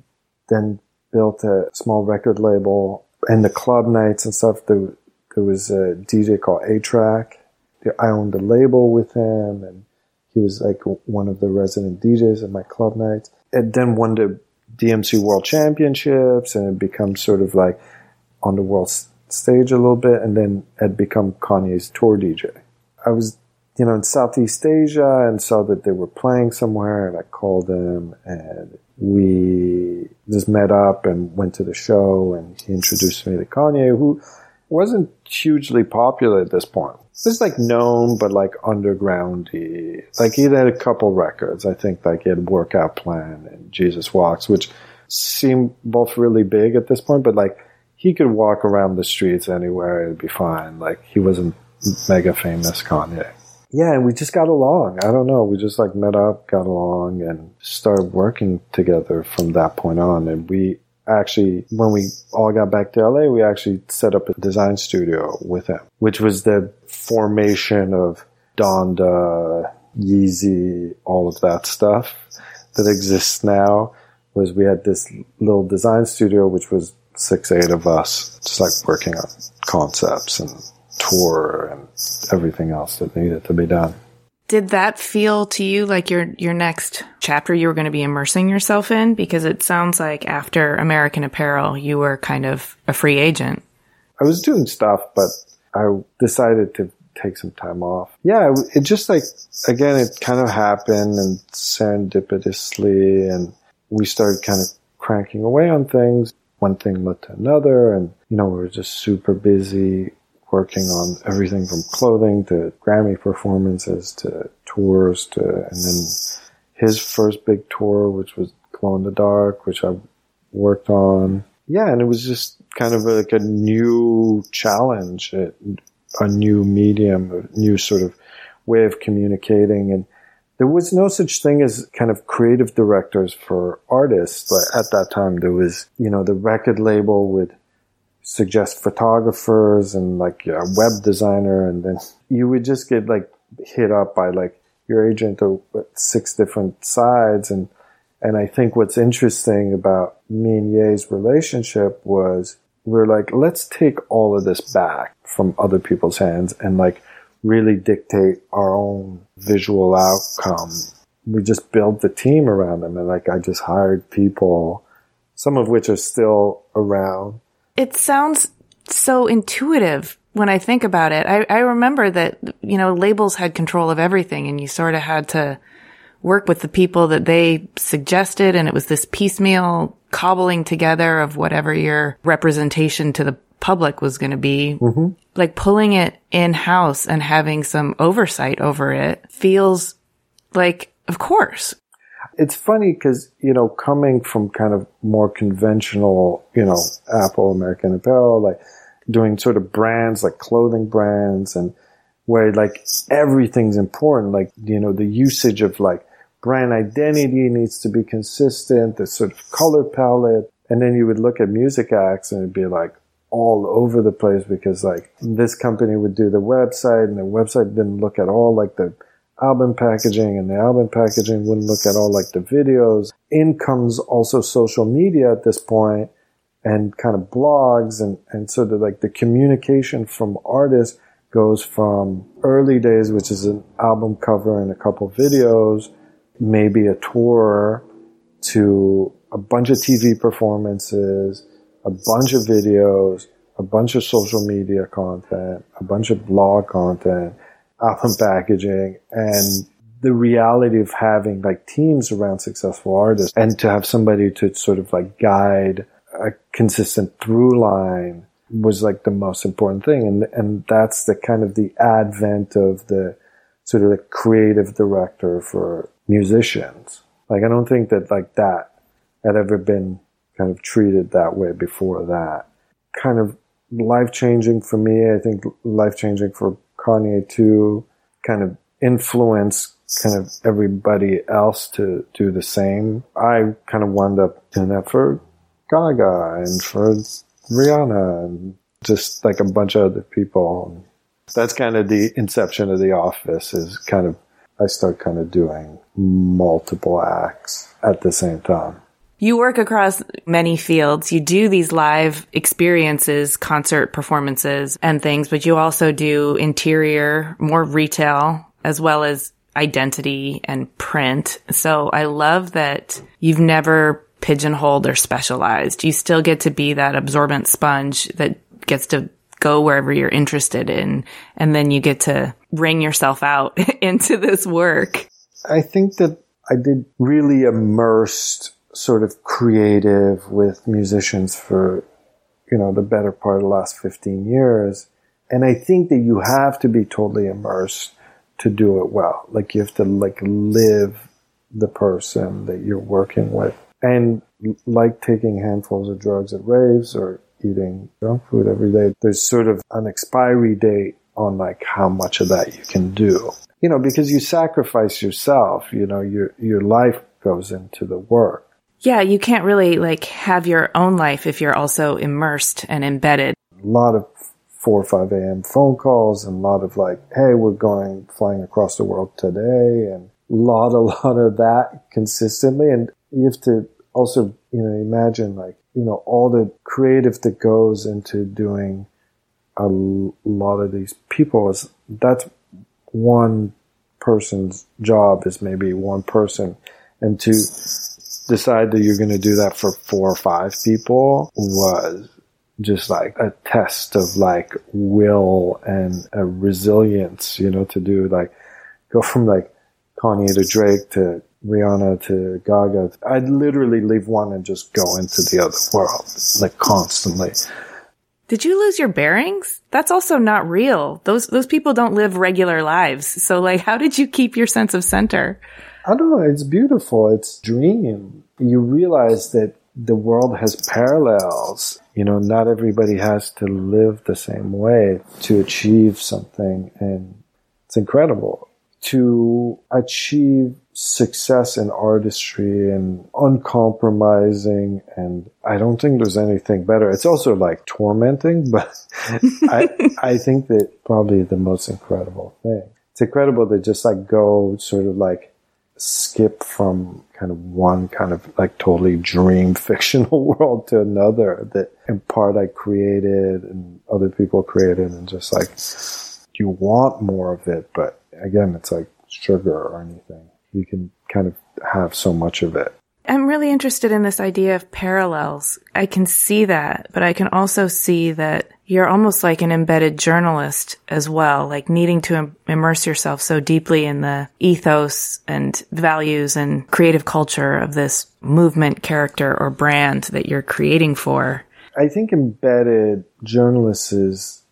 then built a small record label and the club nights and stuff. There, there was a DJ called A-Trak. I owned a label with him and he was like one of the resident DJs at my club nights. And then won the DMC World Championships and it becomes sort of like on the world stage a little bit and then had become Kanye's tour DJ. I was you know, in Southeast Asia and saw that they were playing somewhere and I called them and we just met up and went to the show and he introduced me to Kanye who wasn't hugely popular at this point. Just like known but like undergroundy. Like he had a couple records. I think like he had Workout Plan and Jesus Walks, which seemed both really big at this point, but like he could walk around the streets anywhere, it'd be fine. Like he wasn't mega famous Kanye yeah, and we just got along. I don't know. We just like met up, got along, and started working together from that point on. And we actually, when we all got back to LA, we actually set up a design studio with him, which was the formation of Donda, Yeezy, all of that stuff that exists now. Was we had this little design studio, which was six, eight of us, just like working on concepts and tour and everything else that needed to be done. Did that feel to you like your your next chapter you were going to be immersing yourself in? Because it sounds like after American Apparel, you were kind of a free agent. I was doing stuff, but I decided to take some time off. Yeah, it just like again, it kind of happened and serendipitously, and we started kind of cranking away on things. One thing led to another, and you know, we were just super busy working on everything from clothing to Grammy performances to tours to, and then his first big tour, which was Glow in the Dark, which I worked on. Yeah, and it was just kind of like a new challenge, a new medium, a new sort of way of communicating. And there was no such thing as kind of creative directors for artists. But at that time, there was, you know, the record label would suggest photographers and like a web designer and then you would just get like hit up by like your agent or six different sides and and I think what's interesting about me and Ye's relationship was we're like, let's take all of this back from other people's hands and like really dictate our own visual outcome. We just built the team around them and like I just hired people, some of which are still around it sounds so intuitive when I think about it. I, I remember that, you know, labels had control of everything and you sort of had to work with the people that they suggested. And it was this piecemeal cobbling together of whatever your representation to the public was going to be. Mm-hmm. Like pulling it in house and having some oversight over it feels like, of course. It's funny because, you know, coming from kind of more conventional, you know, Apple American Apparel, like doing sort of brands like clothing brands and where like everything's important, like, you know, the usage of like brand identity needs to be consistent, the sort of color palette. And then you would look at music acts and it'd be like all over the place because like this company would do the website and the website didn't look at all like the album packaging and the album packaging wouldn't look at all like the videos. In comes also social media at this point and kind of blogs and, and sort of like the communication from artists goes from early days, which is an album cover and a couple videos, maybe a tour to a bunch of TV performances, a bunch of videos, a bunch of social media content, a bunch of blog content, album packaging, and the reality of having like teams around successful artists and to have somebody to sort of like guide a consistent through line was like the most important thing. And, and that's the kind of the advent of the sort of the creative director for musicians. Like, I don't think that like that had ever been kind of treated that way before that. Kind of life changing for me. I think life changing for Kanye too. Kind of influence kind of everybody else to do the same. I kind of wound up doing that for Gaga and for Rihanna and just like a bunch of other people. That's kind of the inception of The Office is kind of, I start kind of doing multiple acts at the same time. You work across many fields. You do these live experiences, concert performances and things, but you also do interior, more retail, as well as identity and print. So I love that you've never pigeonholed or specialized. You still get to be that absorbent sponge that gets to go wherever you're interested in. And then you get to wring yourself out into this work. I think that I did really immersed sort of creative with musicians for, you know, the better part of the last 15 years. And I think that you have to be totally immersed to do it well. Like you have to like live the person that you're working with. And like taking handfuls of drugs at raves or eating junk food every day, there's sort of an expiry date on like how much of that you can do. You know, because you sacrifice yourself, you know, your your life goes into the work. Yeah, you can't really like have your own life if you're also immersed and embedded. A lot of 4 or 5 a.m. phone calls and a lot of like, hey, we're going flying across the world today and a lot, a lot of that consistently. And you have to also, you know, imagine like, you know, all the creative that goes into doing a lot of these people is that's one person's job is maybe one person and to decide that you're going to do that for four or five people was just like a test of like will and a resilience, you know, to do like go from like Kanye to Drake to Rihanna to Gaga. I'd literally leave one and just go into the other world, like constantly. Did you lose your bearings? That's also not real. Those those people don't live regular lives. So like how did you keep your sense of center? I don't know, it's beautiful. It's dream. You realize that the world has parallels. You know, not everybody has to live the same way to achieve something and it's incredible to achieve success in artistry and uncompromising and I don't think there's anything better. It's also like tormenting, but I I think that probably the most incredible thing. It's incredible to just like go sort of like skip from kind of one kind of like totally dream fictional world to another that in part I created and other people created and just like you want more of it, but again, it's like sugar or anything. You can kind of have so much of it. I'm really interested in this idea of parallels. I can see that, but I can also see that you're almost like an embedded journalist as well, like needing to immerse yourself so deeply in the ethos and values and creative culture of this movement, character, or brand that you're creating for I think embedded journalists is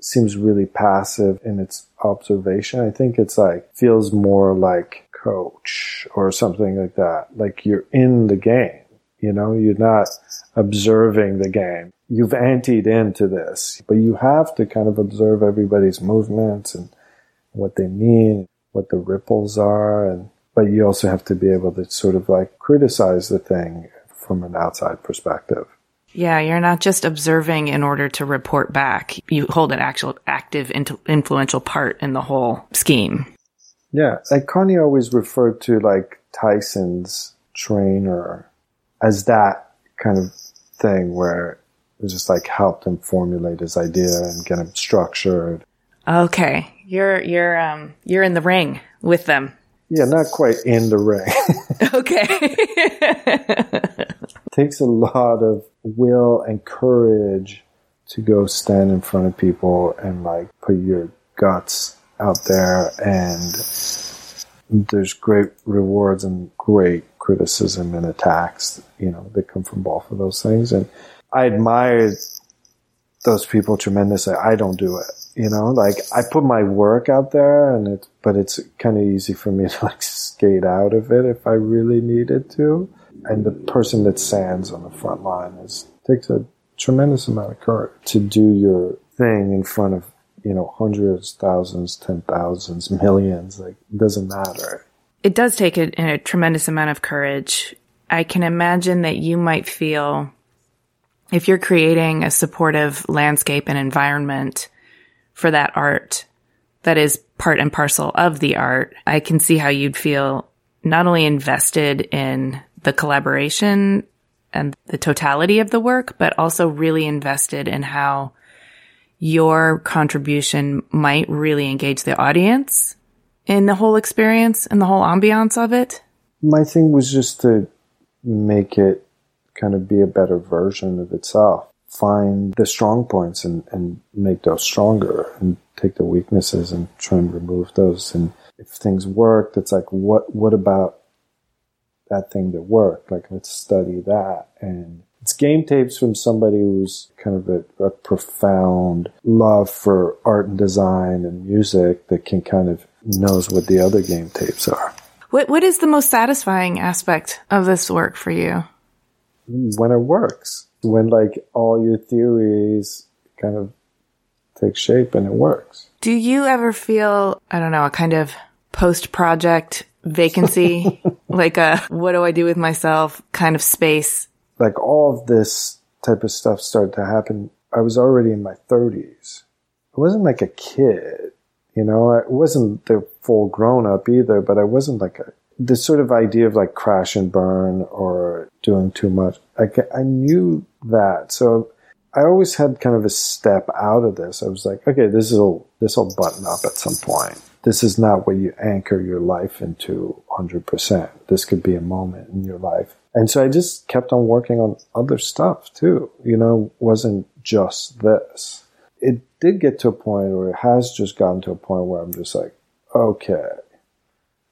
seems really passive in its observation. I think it's like feels more like coach or something like that. Like you're in the game, you know, you're not observing the game. You've anteed into this, but you have to kind of observe everybody's movements and what they mean, what the ripples are, and but you also have to be able to sort of like criticize the thing from an outside perspective. Yeah, you're not just observing in order to report back. You hold an actual active, influential part in the whole scheme. Yeah, like Carney always referred to like Tyson's trainer as that kind of thing where it just like helped him formulate his idea and get him structured. Okay, you're you're um you're in the ring with them. Yeah, not quite in the ring. okay. Takes a lot of will and courage to go stand in front of people and like put your guts out there and there's great rewards and great criticism and attacks, you know, that come from both of those things. And I admire those people tremendously. I don't do it, you know, like I put my work out there and it, but it's kind of easy for me to like skate out of it if I really needed to. And the person that stands on the front line is takes a tremendous amount of courage to do your thing in front of you know hundreds, thousands, ten thousands, millions. Like it doesn't matter. It does take a, a tremendous amount of courage. I can imagine that you might feel if you're creating a supportive landscape and environment for that art that is part and parcel of the art, I can see how you'd feel not only invested in the collaboration and the totality of the work, but also really invested in how your contribution might really engage the audience in the whole experience and the whole ambiance of it? My thing was just to make it kind of be a better version of itself. Find the strong points and, and make those stronger and take the weaknesses and try and remove those. And if things worked, it's like, what, what about that thing that worked. Like, let's study that. And it's game tapes from somebody who's kind of a, a, profound love for art and design and music that can kind of knows what the other game tapes are. What What is the most satisfying aspect of this work for you? When it works. When like all your theories kind of take shape and it works. Do you ever feel, I don't know, a kind of post project vacancy, like a what do I do with myself kind of space. Like all of this type of stuff started to happen. I was already in my 30s. I wasn't like a kid, you know, I wasn't the full grown up either, but I wasn't like a, this sort of idea of like crash and burn or doing too much. I, I knew that. So I always had kind of a step out of this. I was like, okay, this will, this will button up at some point this is not what you anchor your life into 100%. This could be a moment in your life. And so I just kept on working on other stuff too. You know, wasn't just this. It did get to a point where it has just gotten to a point where I'm just like, okay,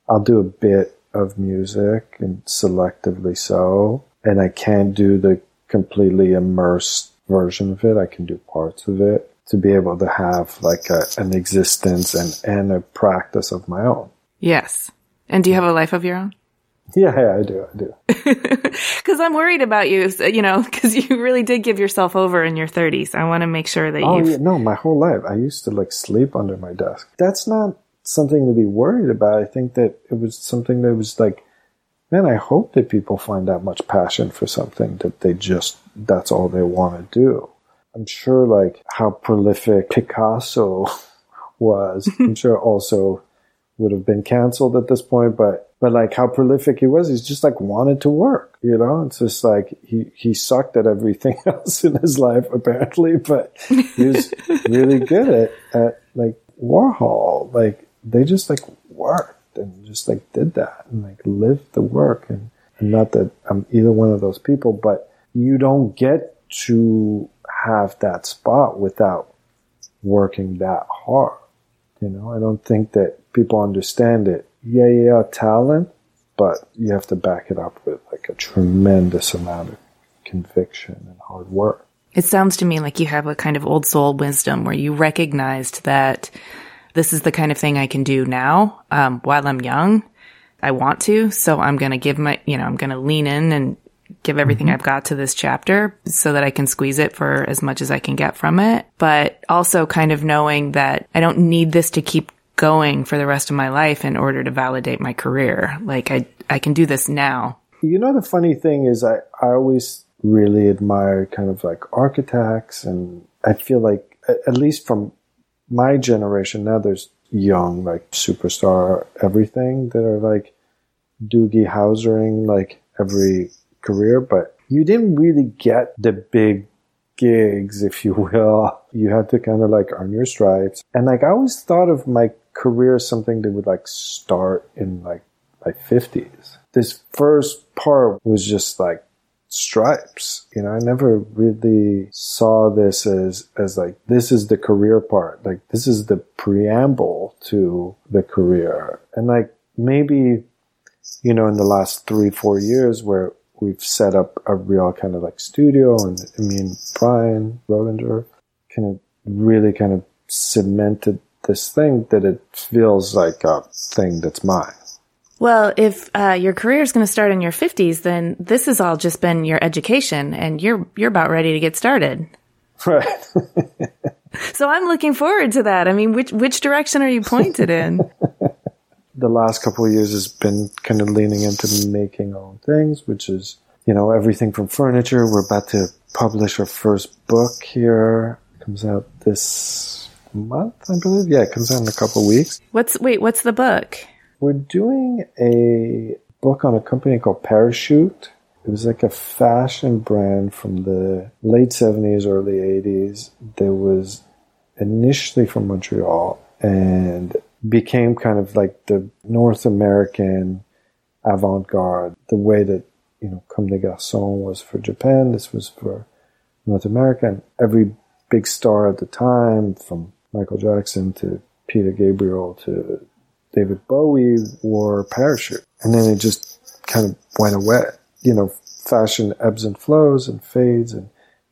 I'll do a bit of music and selectively so. And I can't do the completely immersed version of it. I can do parts of it to be able to have like a, an existence and, and a practice of my own. Yes. And do you have a life of your own? Yeah, yeah, I do. I do. Because I'm worried about you, you know, because you really did give yourself over in your 30s. I want to make sure that oh, you. Yeah, no, my whole life. I used to like sleep under my desk. That's not something to be worried about. I think that it was something that was like, man, I hope that people find that much passion for something that they just, that's all they want to do. I'm sure like how prolific Picasso was. I'm sure also would have been canceled at this point, but but like how prolific he was, he's just like wanted to work, you know? It's just like he, he sucked at everything else in his life apparently, but he was really good at, at like Warhol. Like they just like worked and just like did that and like lived the work and, and not that I'm either one of those people, but you don't get to have that spot without working that hard. You know, I don't think that people understand it. Yeah, yeah, talent, but you have to back it up with like a tremendous amount of conviction and hard work. It sounds to me like you have a kind of old soul wisdom where you recognized that this is the kind of thing I can do now um, while I'm young. I want to, so I'm going to give my, you know, I'm going to lean in and give everything mm-hmm. I've got to this chapter so that I can squeeze it for as much as I can get from it. But also kind of knowing that I don't need this to keep going for the rest of my life in order to validate my career. Like I, I can do this now. You know, the funny thing is I, I always really admire kind of like architects and I feel like at least from my generation now there's young like superstar everything that are like Doogie Housering like every career, but you didn't really get the big gigs, if you will. You had to kind of like earn your stripes. And like I always thought of my career as something that would like start in like my fifties. This first part was just like stripes. You know, I never really saw this as, as like, this is the career part. Like, this is the preamble to the career. And like, maybe, you know, in the last three, four years where we've set up a real kind of like studio and I mean, Brian Roettinger kind of really kind of cemented this thing that it feels like a thing that's mine. Well, if uh, your career is going to start in your 50s, then this has all just been your education and you're you're about ready to get started. Right. so I'm looking forward to that. I mean, which which direction are you pointed in? the last couple of years has been kind of leaning into making own things, which is, you know, everything from furniture. We're about to publish our first book here. It comes out this month, I believe. Yeah, it comes out in a couple of weeks. What's wait, what's the book? We're doing a book on a company called Parachute. It was like a fashion brand from the late 70s, early 80s that was initially from Montreal and became kind of like the North American avant garde, the way that, you know, Comme des Garçons was for Japan, this was for North America. And every big star at the time, from Michael Jackson to Peter Gabriel to David Bowie wore parachute. And then it just kind of went away. You know, fashion ebbs and flows and fades and,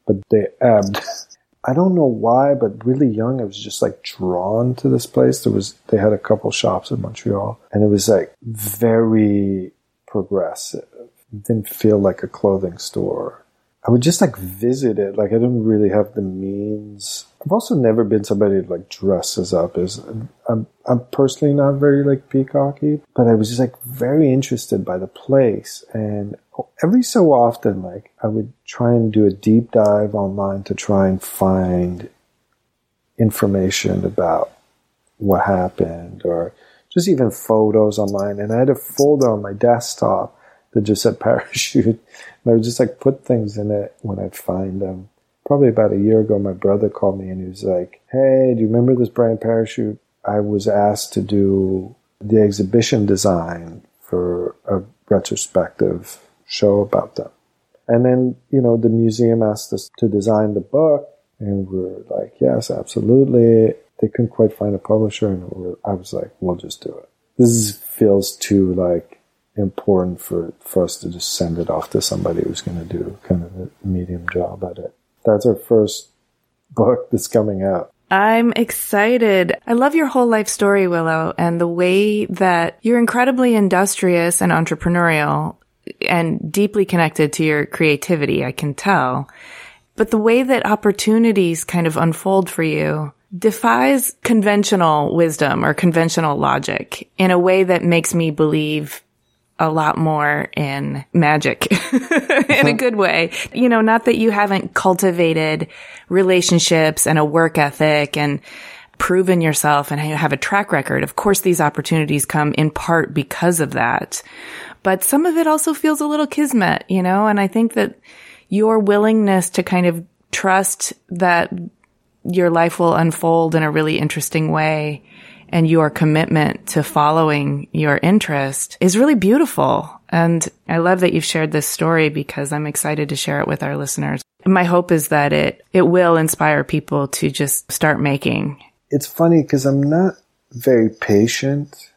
but they ebbed. I don't know why, but really young, I was just like drawn to this place. There was, they had a couple shops in Montreal and it was like very progressive. It didn't feel like a clothing store. I would just like visit it. Like I didn't really have the means. I've also never been somebody that like dresses up as I'm I'm personally not very like peacocky, but I was just like very interested by the place and every so often like I would try and do a deep dive online to try and find information about what happened or just even photos online and I had a folder on my desktop just said parachute. And I would just like put things in it when I'd find them. Probably about a year ago, my brother called me and he was like, Hey, do you remember this Brian Parachute? I was asked to do the exhibition design for a retrospective show about them. And then, you know, the museum asked us to design the book and we are like, yes, absolutely. They couldn't quite find a publisher and I was like, we'll just do it. This is, feels too like important for, for us to just send it off to somebody who's going to do kind of a medium job at it. That's our first book that's coming out. I'm excited. I love your whole life story, Willo, and the way that you're incredibly industrious and entrepreneurial and deeply connected to your creativity, I can tell. But the way that opportunities kind of unfold for you defies conventional wisdom or conventional logic in a way that makes me believe a lot more in magic in a uh-huh. good way. You know, not that you haven't cultivated relationships and a work ethic and proven yourself and you have a track record. Of course, these opportunities come in part because of that. But some of it also feels a little kismet, you know, and I think that your willingness to kind of trust that your life will unfold in a really interesting way and your commitment to following your interest is really beautiful. And I love that you've shared this story because I'm excited to share it with our listeners. My hope is that it, it will inspire people to just start making. It's funny because I'm not very patient.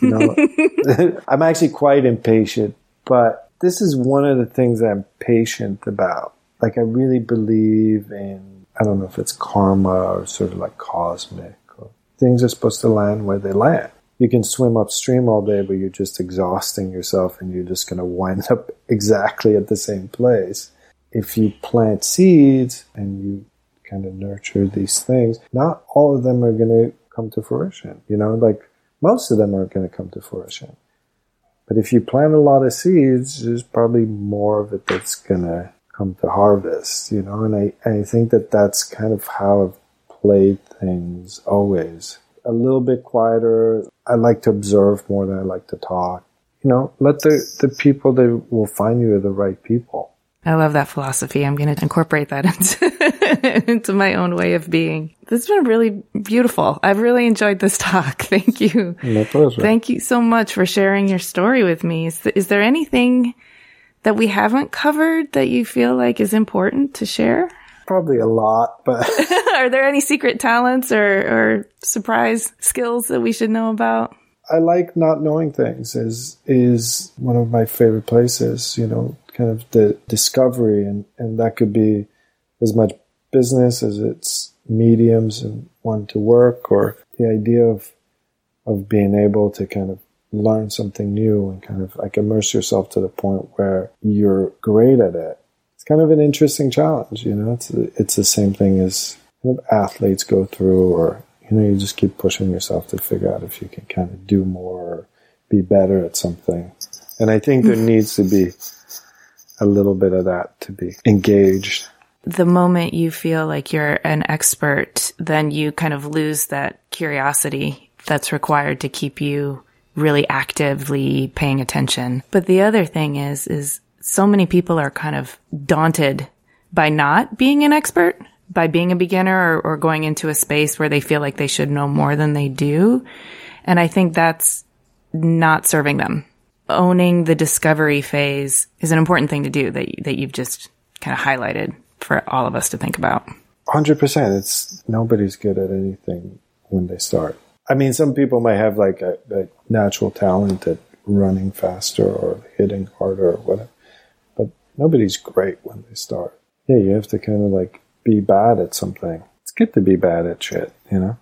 You know, I'm actually quite impatient, but this is one of the things I'm patient about. like I really believe in I don't know if it's karma or sort of like cosmic things are supposed to land where they land. You can swim upstream all day, but you're just exhausting yourself and you're just going to wind up exactly at the same place. If you plant seeds and you kind of nurture these things, not all of them are going to come to fruition. You know, like most of them aren't going to come to fruition. But if you plant a lot of seeds, there's probably more of it that's going to come to harvest, you know, and I, I think that that's kind of how played things always. A little bit quieter. I like to observe more than I like to talk. You know, let the, the people that will find you are the right people. I love that philosophy. I'm going to incorporate that into, into my own way of being. This has been really beautiful. I've really enjoyed this talk. Thank you. My pleasure. Thank you so much for sharing your story with me. Is, is there anything that we haven't covered that you feel like is important to share? Probably a lot, but Are there any secret talents or, or surprise skills that we should know about? I like not knowing things is is one of my favorite places, you know, kind of the discovery and, and that could be as much business as it's mediums and wanting to work or the idea of of being able to kind of learn something new and kind of like immerse yourself to the point where you're great at it. It's kind of an interesting challenge, you know. It's it's the same thing as kind of athletes go through, or you know, you just keep pushing yourself to figure out if you can kind of do more or be better at something. And I think there mm. needs to be a little bit of that to be engaged. The moment you feel like you're an expert, then you kind of lose that curiosity that's required to keep you really actively paying attention. But the other thing is, is so many people are kind of daunted by not being an expert, by being a beginner or, or going into a space where they feel like they should know more than they do. And I think that's not serving them. Owning the discovery phase is an important thing to do that, that you've just kind of highlighted for all of us to think about. 100%. It's nobody's good at anything when they start. I mean, some people might have like a, a natural talent at running faster or hitting harder or whatever, nobody's great when they start. Yeah, you have to kind of like be bad at something. It's good to be bad at shit, you know?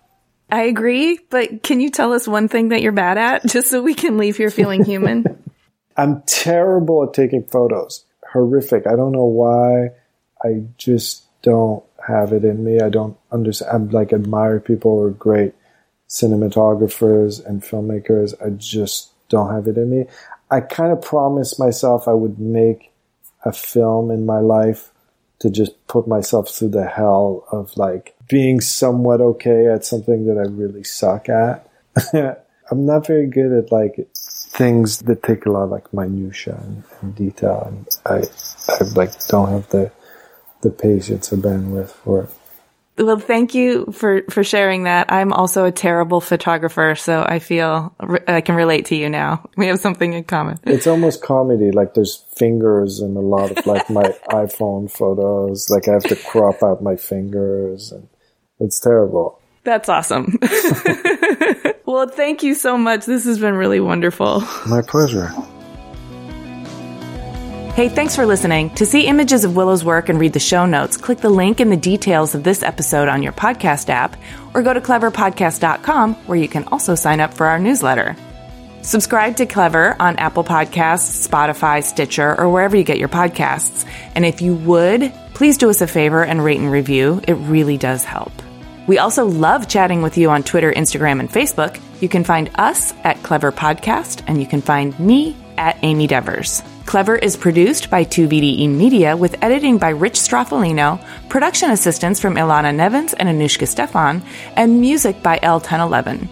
I agree, but can you tell us one thing that you're bad at just so we can leave here feeling human? I'm terrible at taking photos. Horrific. I don't know why. I just don't have it in me. I don't understand. I'm like admire people who are great cinematographers and filmmakers. I just don't have it in me. I kind of promised myself I would make a film in my life to just put myself through the hell of like being somewhat okay at something that I really suck at. I'm not very good at like things that take a lot of like minutia and, and detail, and I I like don't have the the patience or bandwidth for it. Well, thank you for, for sharing that. I'm also a terrible photographer, so I feel I can relate to you now. We have something in common. It's almost comedy. Like there's fingers in a lot of like my iPhone photos. Like I have to crop out my fingers and it's terrible. That's awesome. well, thank you so much. This has been really wonderful. My pleasure. Hey, thanks for listening. To see images of Willo's work and read the show notes, click the link in the details of this episode on your podcast app, or go to cleverpodcast.com where you can also sign up for our newsletter. Subscribe to Clever on Apple Podcasts, Spotify, Stitcher, or wherever you get your podcasts. And if you would, please do us a favor and rate and review. It really does help. We also love chatting with you on Twitter, Instagram, and Facebook. You can find us at Clever Podcast, and you can find me at Amy Devers. Clever is produced by 2BDE Media with editing by Rich Stroffolino, production assistance from Ilana Nevins and Anouchka Stephan, and music by El Ten Eleven.